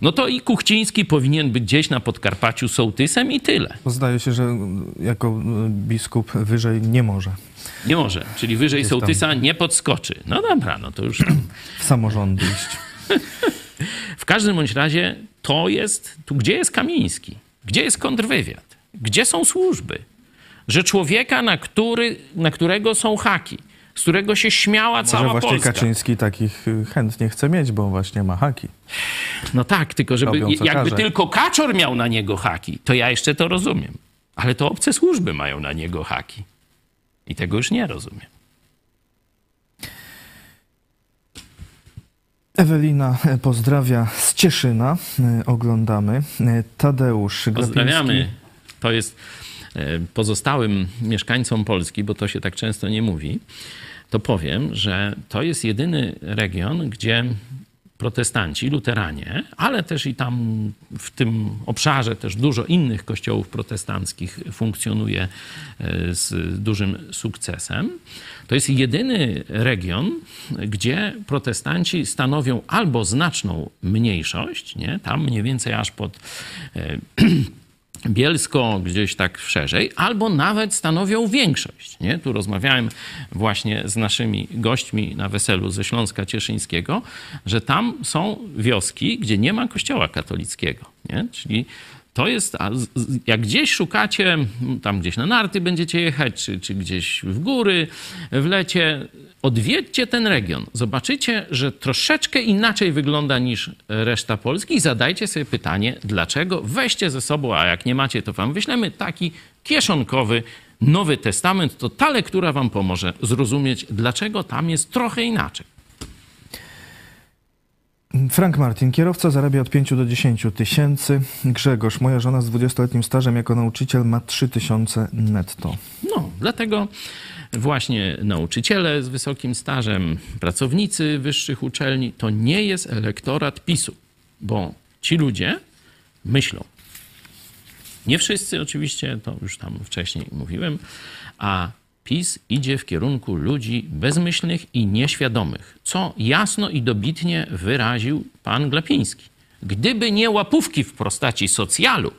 No to i Kuchciński powinien być gdzieś na Podkarpaciu sołtysem i tyle. Bo Zdaje się, że jako biskup wyżej nie może Nie może. Czyli wyżej Gdzieś tam. sołtysa nie podskoczy. No dobra, no to już tam. w samorządy iść. [laughs] W każdym bądź razie to jest, tu gdzie jest Kamiński? Gdzie jest kontrwywiad? Gdzie są służby? Że człowieka, na, który, na którego są haki, z którego się śmiała Może cała właśnie Polska. Kaczyński takich y, chętnie chce mieć, bo właśnie ma haki. No tak, tylko żeby Robią, jakby każe. tylko Kaczor miał na niego haki, to ja jeszcze to rozumiem. Ale to obce służby mają na niego haki. I tego już nie rozumiem. Ewelina [laughs] pozdrawia z Cieszyna. E, Oglądamy. E, Tadeusz Pozdrawiamy. Glapiński. To jest e, pozostałym mieszkańcom Polski, bo to się tak często nie mówi, to powiem, że to jest jedyny region, gdzie protestanci, luteranie, ale też i tam w tym obszarze też dużo innych kościołów protestanckich funkcjonuje e, z dużym sukcesem. To jest jedyny region, gdzie protestanci stanowią albo znaczną mniejszość, nie? tam mniej więcej aż pod e, [clears throat] Bielsko, gdzieś tak szerzej, albo nawet stanowią większość. Nie? Tu rozmawiałem właśnie z naszymi gośćmi na weselu ze Śląska Cieszyńskiego, że tam są wioski, gdzie nie ma kościoła katolickiego. Nie? Czyli to jest, jak gdzieś szukacie, tam gdzieś na narty będziecie jechać, czy, czy gdzieś w góry, w lecie, odwiedźcie ten region. Zobaczycie, że troszeczkę inaczej wygląda niż reszta Polski i zadajcie sobie pytanie, dlaczego. Weźcie ze sobą, a jak nie macie, to wam wyślemy taki kieszonkowy Nowy Testament. To ta lektura wam pomoże zrozumieć, dlaczego tam jest trochę inaczej. Frank Martin, kierowca zarabia od 5 do 10 tysięcy. Grzegorz, moja żona z 20-letnim stażem jako nauczyciel ma 3 tysiące netto. No, dlatego właśnie nauczyciele z wysokim stażem, pracownicy wyższych uczelni, to nie jest elektorat PiSu, bo ci ludzie myślą. Nie wszyscy oczywiście, to już tam wcześniej mówiłem, a PiS idzie w kierunku ludzi bezmyślnych i nieświadomych, co jasno i dobitnie wyraził pan Glapiński. Gdyby nie łapówki w postaci socjalu,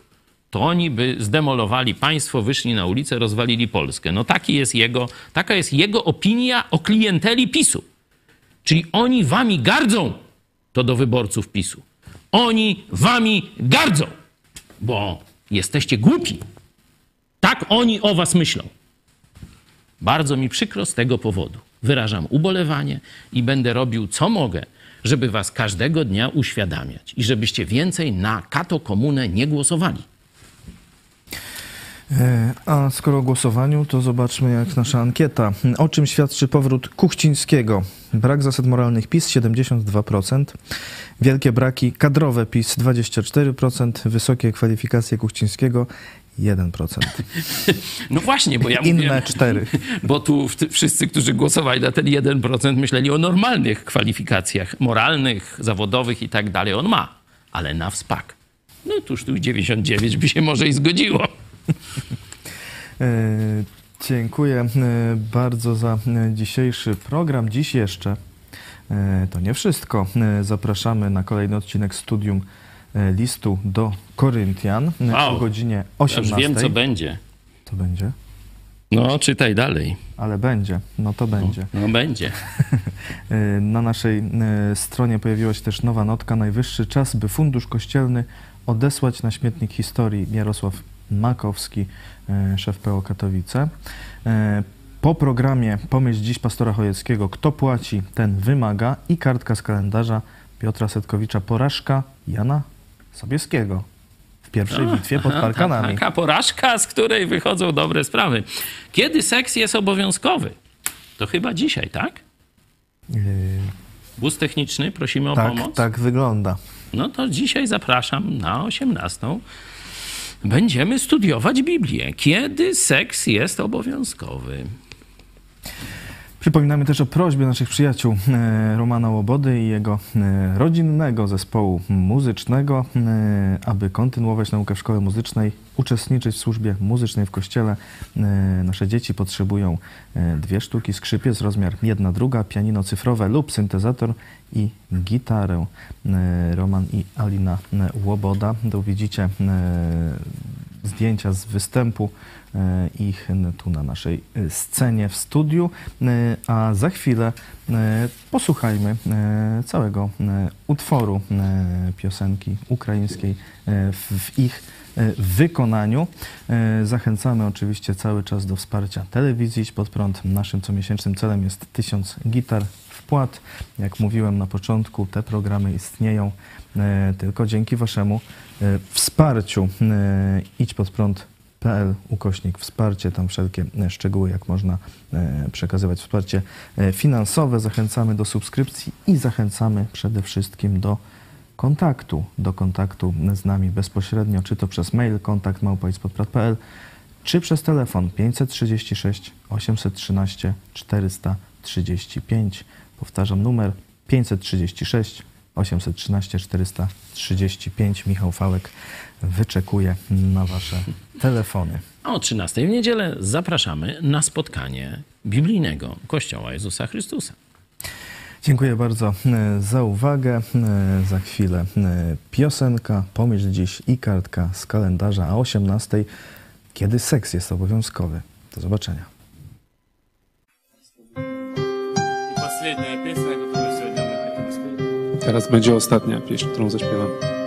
to oni by zdemolowali państwo, wyszli na ulicę, rozwalili Polskę. No taki jest jego, taka jest jego opinia o klienteli PiSu. Czyli oni wami gardzą, to do wyborców PiSu. Oni wami gardzą, bo jesteście głupi. Tak oni o was myślą. Bardzo mi przykro z tego powodu. Wyrażam ubolewanie i będę robił co mogę, żeby was każdego dnia uświadamiać i żebyście więcej na kato komunę nie głosowali. E, A skoro o głosowaniu, to zobaczmy jak nasza ankieta. O czym świadczy powrót Kuchcińskiego? Brak zasad moralnych PiS 72%, wielkie braki kadrowe PiS 24%, wysokie kwalifikacje Kuchcińskiego 1%. No właśnie, bo ja Inne mówiłem, 4. [laughs] bo tu wszyscy, którzy głosowali na ten 1%, myśleli o normalnych kwalifikacjach moralnych, zawodowych i tak dalej. On ma, ale na wspak. No tuż tu 99 by się może i zgodziło. E, Dziękuję e, bardzo za e, dzisiejszy program. Dziś jeszcze to nie wszystko. Zapraszamy na kolejny odcinek Studium listu do Koryntian Wow. o godzinie Ja 18. już wiem, co będzie. To będzie, No, czytaj dalej. ale będzie, no to będzie. No, będzie. [laughs] E, Na naszej stronie pojawiła się też nowa notka. Najwyższy czas, by Fundusz Kościelny odesłać na śmietnik historii Jarosław Makowski, e, szef PO Katowice. E, Po programie Pomyśl dziś pastora Chojeckiego, kto płaci, ten wymaga i kartka z kalendarza Piotra Setkowicza, porażka Jana Sobieskiego w pierwszej bitwie pod Aha, Parkanami. Taka porażka, z której wychodzą dobre sprawy. Kiedy seks jest obowiązkowy? To chyba dzisiaj, tak? E, Wóz techniczny, prosimy o Tak, pomoc. tak wygląda. No to dzisiaj zapraszam na 18. Będziemy studiować Biblię. Kiedy seks jest obowiązkowy? Przypominamy też o prośbie naszych przyjaciół e, Romana Łobody i jego e, rodzinnego zespołu muzycznego, e, aby kontynuować naukę w szkole muzycznej, uczestniczyć w służbie muzycznej w kościele. Nasze dzieci potrzebują dwie sztuki skrzypiec, rozmiar jedna, druga, pianino cyfrowe lub syntezator i gitarę. Roman i Alina Łoboda. Tu widzicie zdjęcia z występu ich n- tu na naszej e, scenie w studiu, E, a za chwilę e, posłuchajmy e, całego e, utworu e, piosenki ukraińskiej e, w, ich e, wykonaniu. E, Zachęcamy oczywiście cały czas do wsparcia telewizji Idź Pod Prąd. Naszym comiesięcznym celem jest 1000 gitar wpłat. Jak mówiłem na początku, te programy istnieją e, tylko dzięki Waszemu e, wsparciu. E, Idź pod prąd.pl ukośnik wsparcie, tam wszelkie e, szczegóły, jak można e, przekazywać wsparcie e, finansowe. Zachęcamy do subskrypcji i zachęcamy przede wszystkim do kontaktu, do kontaktu z nami bezpośrednio, czy to przez mail kontakt małpa.pl, czy przez telefon 536 813 435. Powtarzam numer 536 813 435. Michał Fałek wyczekuje na Wasze telefony. O 13 w niedzielę zapraszamy na spotkanie biblijnego Kościoła Jezusa Chrystusa. Dziękuję bardzo e, za uwagę. E, Za chwilę e, piosenka, pomyśl dziś i kartka z kalendarza, a o 18 kiedy seks jest obowiązkowy. Do zobaczenia. Teraz będzie ostatnia pieśń, którą zaśpiewam.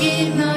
give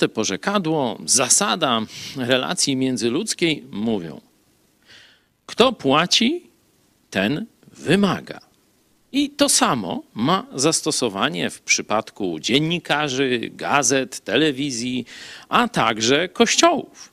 Proste porzekadło, zasada relacji międzyludzkiej mówią: kto płaci, ten wymaga. I to samo ma zastosowanie w przypadku dziennikarzy, gazet, telewizji, a także kościołów.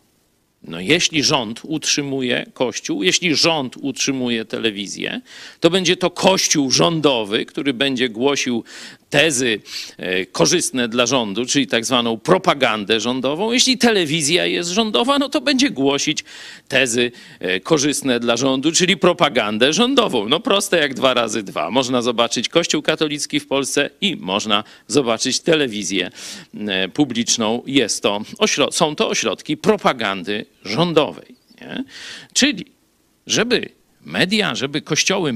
No, jeśli rząd utrzymuje kościół, jeśli rząd utrzymuje telewizję, to będzie to kościół rządowy, który będzie głosił tezy e, korzystne dla rządu, czyli tak zwaną propagandę rządową. Jeśli telewizja jest rządowa, no to będzie głosić tezy e, korzystne dla rządu, czyli propagandę rządową. No proste jak dwa razy dwa. Można zobaczyć Kościół katolicki w Polsce i można zobaczyć telewizję e, publiczną. Jest to, są to ośrodki propagandy rządowej. Nie? Czyli żeby media, żeby kościoły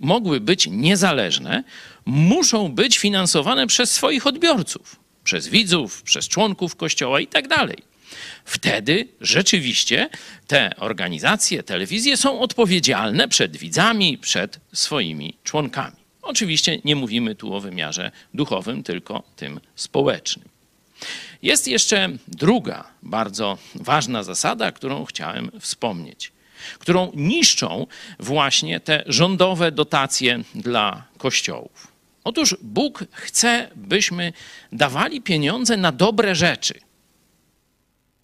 mogły być niezależne, muszą być finansowane przez swoich odbiorców, przez widzów, przez członków kościoła i tak dalej. Wtedy rzeczywiście te organizacje, telewizje są odpowiedzialne przed widzami, przed swoimi członkami. Oczywiście nie mówimy tu o wymiarze duchowym, tylko tym społecznym. Jest jeszcze druga bardzo ważna zasada, którą chciałem wspomnieć, którą niszczą właśnie te rządowe dotacje dla kościołów. Otóż Bóg chce, byśmy dawali pieniądze na dobre rzeczy.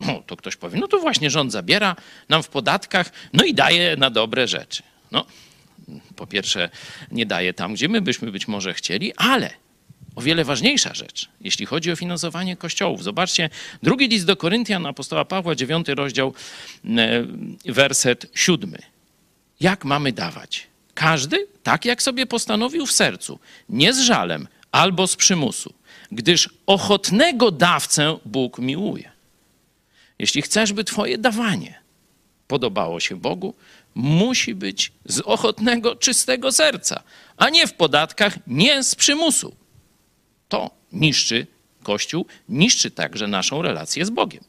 No, to ktoś powie, no to właśnie rząd zabiera nam w podatkach, no i daje na dobre rzeczy. No, po pierwsze, nie daje tam, gdzie my byśmy być może chcieli, ale o wiele ważniejsza rzecz, jeśli chodzi o finansowanie kościołów. Zobaczcie, drugi list do Koryntian apostoła Pawła, dziewiąty rozdział, e, werset siódmy. Jak mamy dawać? Każdy tak, jak sobie postanowił w sercu, nie z żalem albo z przymusu, gdyż ochotnego dawcę Bóg miłuje. Jeśli chcesz, by Twoje dawanie podobało się Bogu, musi być z ochotnego, czystego serca, a nie w podatkach, nie z przymusu. To niszczy Kościół, niszczy także naszą relację z Bogiem.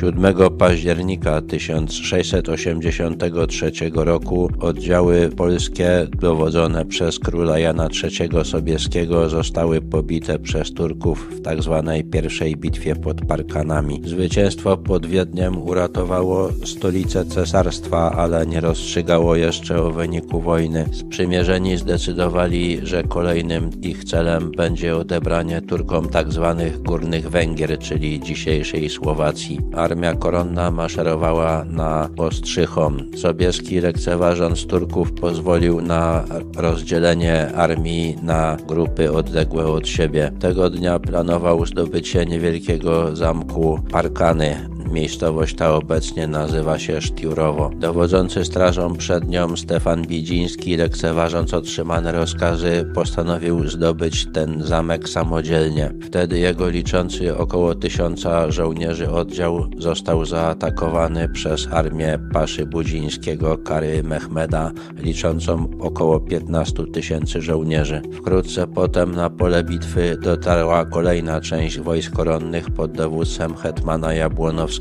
7 października 1683 roku oddziały polskie dowodzone przez króla Jana III Sobieskiego zostały pobite przez Turków w tzw. pierwszej bitwie pod Parkanami. Zwycięstwo pod Wiedniem uratowało stolicę cesarstwa, ale nie rozstrzygało jeszcze o wyniku wojny. Sprzymierzeni zdecydowali, że kolejnym ich celem będzie odebranie Turkom tzw. górnych Węgier, czyli dzisiejszej Słowacji. Armia koronna maszerowała na Ostrzychom. Sobieski, lekceważąc Turków, pozwolił na rozdzielenie armii na grupy odległe od siebie. Tego dnia planował zdobycie niewielkiego zamku Parkany. Miejscowość ta obecnie nazywa się Sztiurowo. Dowodzący strażą przed nią Stefan Bidziński, lekceważąc otrzymane rozkazy, postanowił zdobyć ten zamek samodzielnie. Wtedy jego liczący około tysiąca żołnierzy oddział został zaatakowany przez armię Paszy Budzińskiego Kary Mehmeda, liczącą około 15 tysięcy żołnierzy. Wkrótce potem na pole bitwy dotarła kolejna część wojsk koronnych pod dowództwem hetmana Jabłonowskiego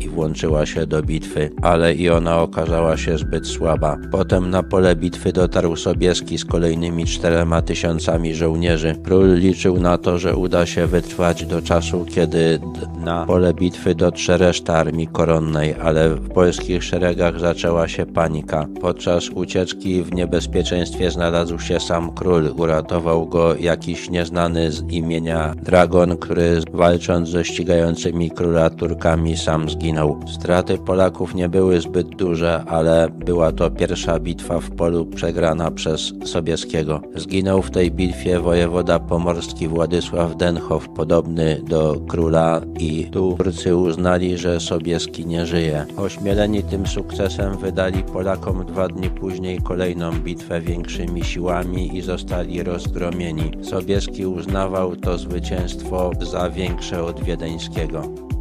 i włączyła się do bitwy, ale i ona okazała się zbyt słaba. Potem na pole bitwy dotarł Sobieski z kolejnymi czterema tysiącami żołnierzy. Król liczył na to, że uda się wytrwać do czasu, kiedy na pole bitwy dotrze reszta armii koronnej, ale w polskich szeregach zaczęła się panika. Podczas ucieczki w niebezpieczeństwie znalazł się sam król. Uratował go jakiś nieznany z imienia Dragon, który walcząc ze ścigającymi króla Turkami sam zginął. Straty Polaków nie były zbyt duże, ale była to pierwsza bitwa w polu przegrana przez Sobieskiego. Zginął w tej bitwie wojewoda pomorski Władysław Denchow, podobny do króla i tu Turcy uznali, że Sobieski nie żyje. Ośmieleni tym sukcesem wydali Polakom dwa dni później kolejną bitwę większymi siłami i zostali rozgromieni. Sobieski uznawał to zwycięstwo za większe od wiedeńskiego.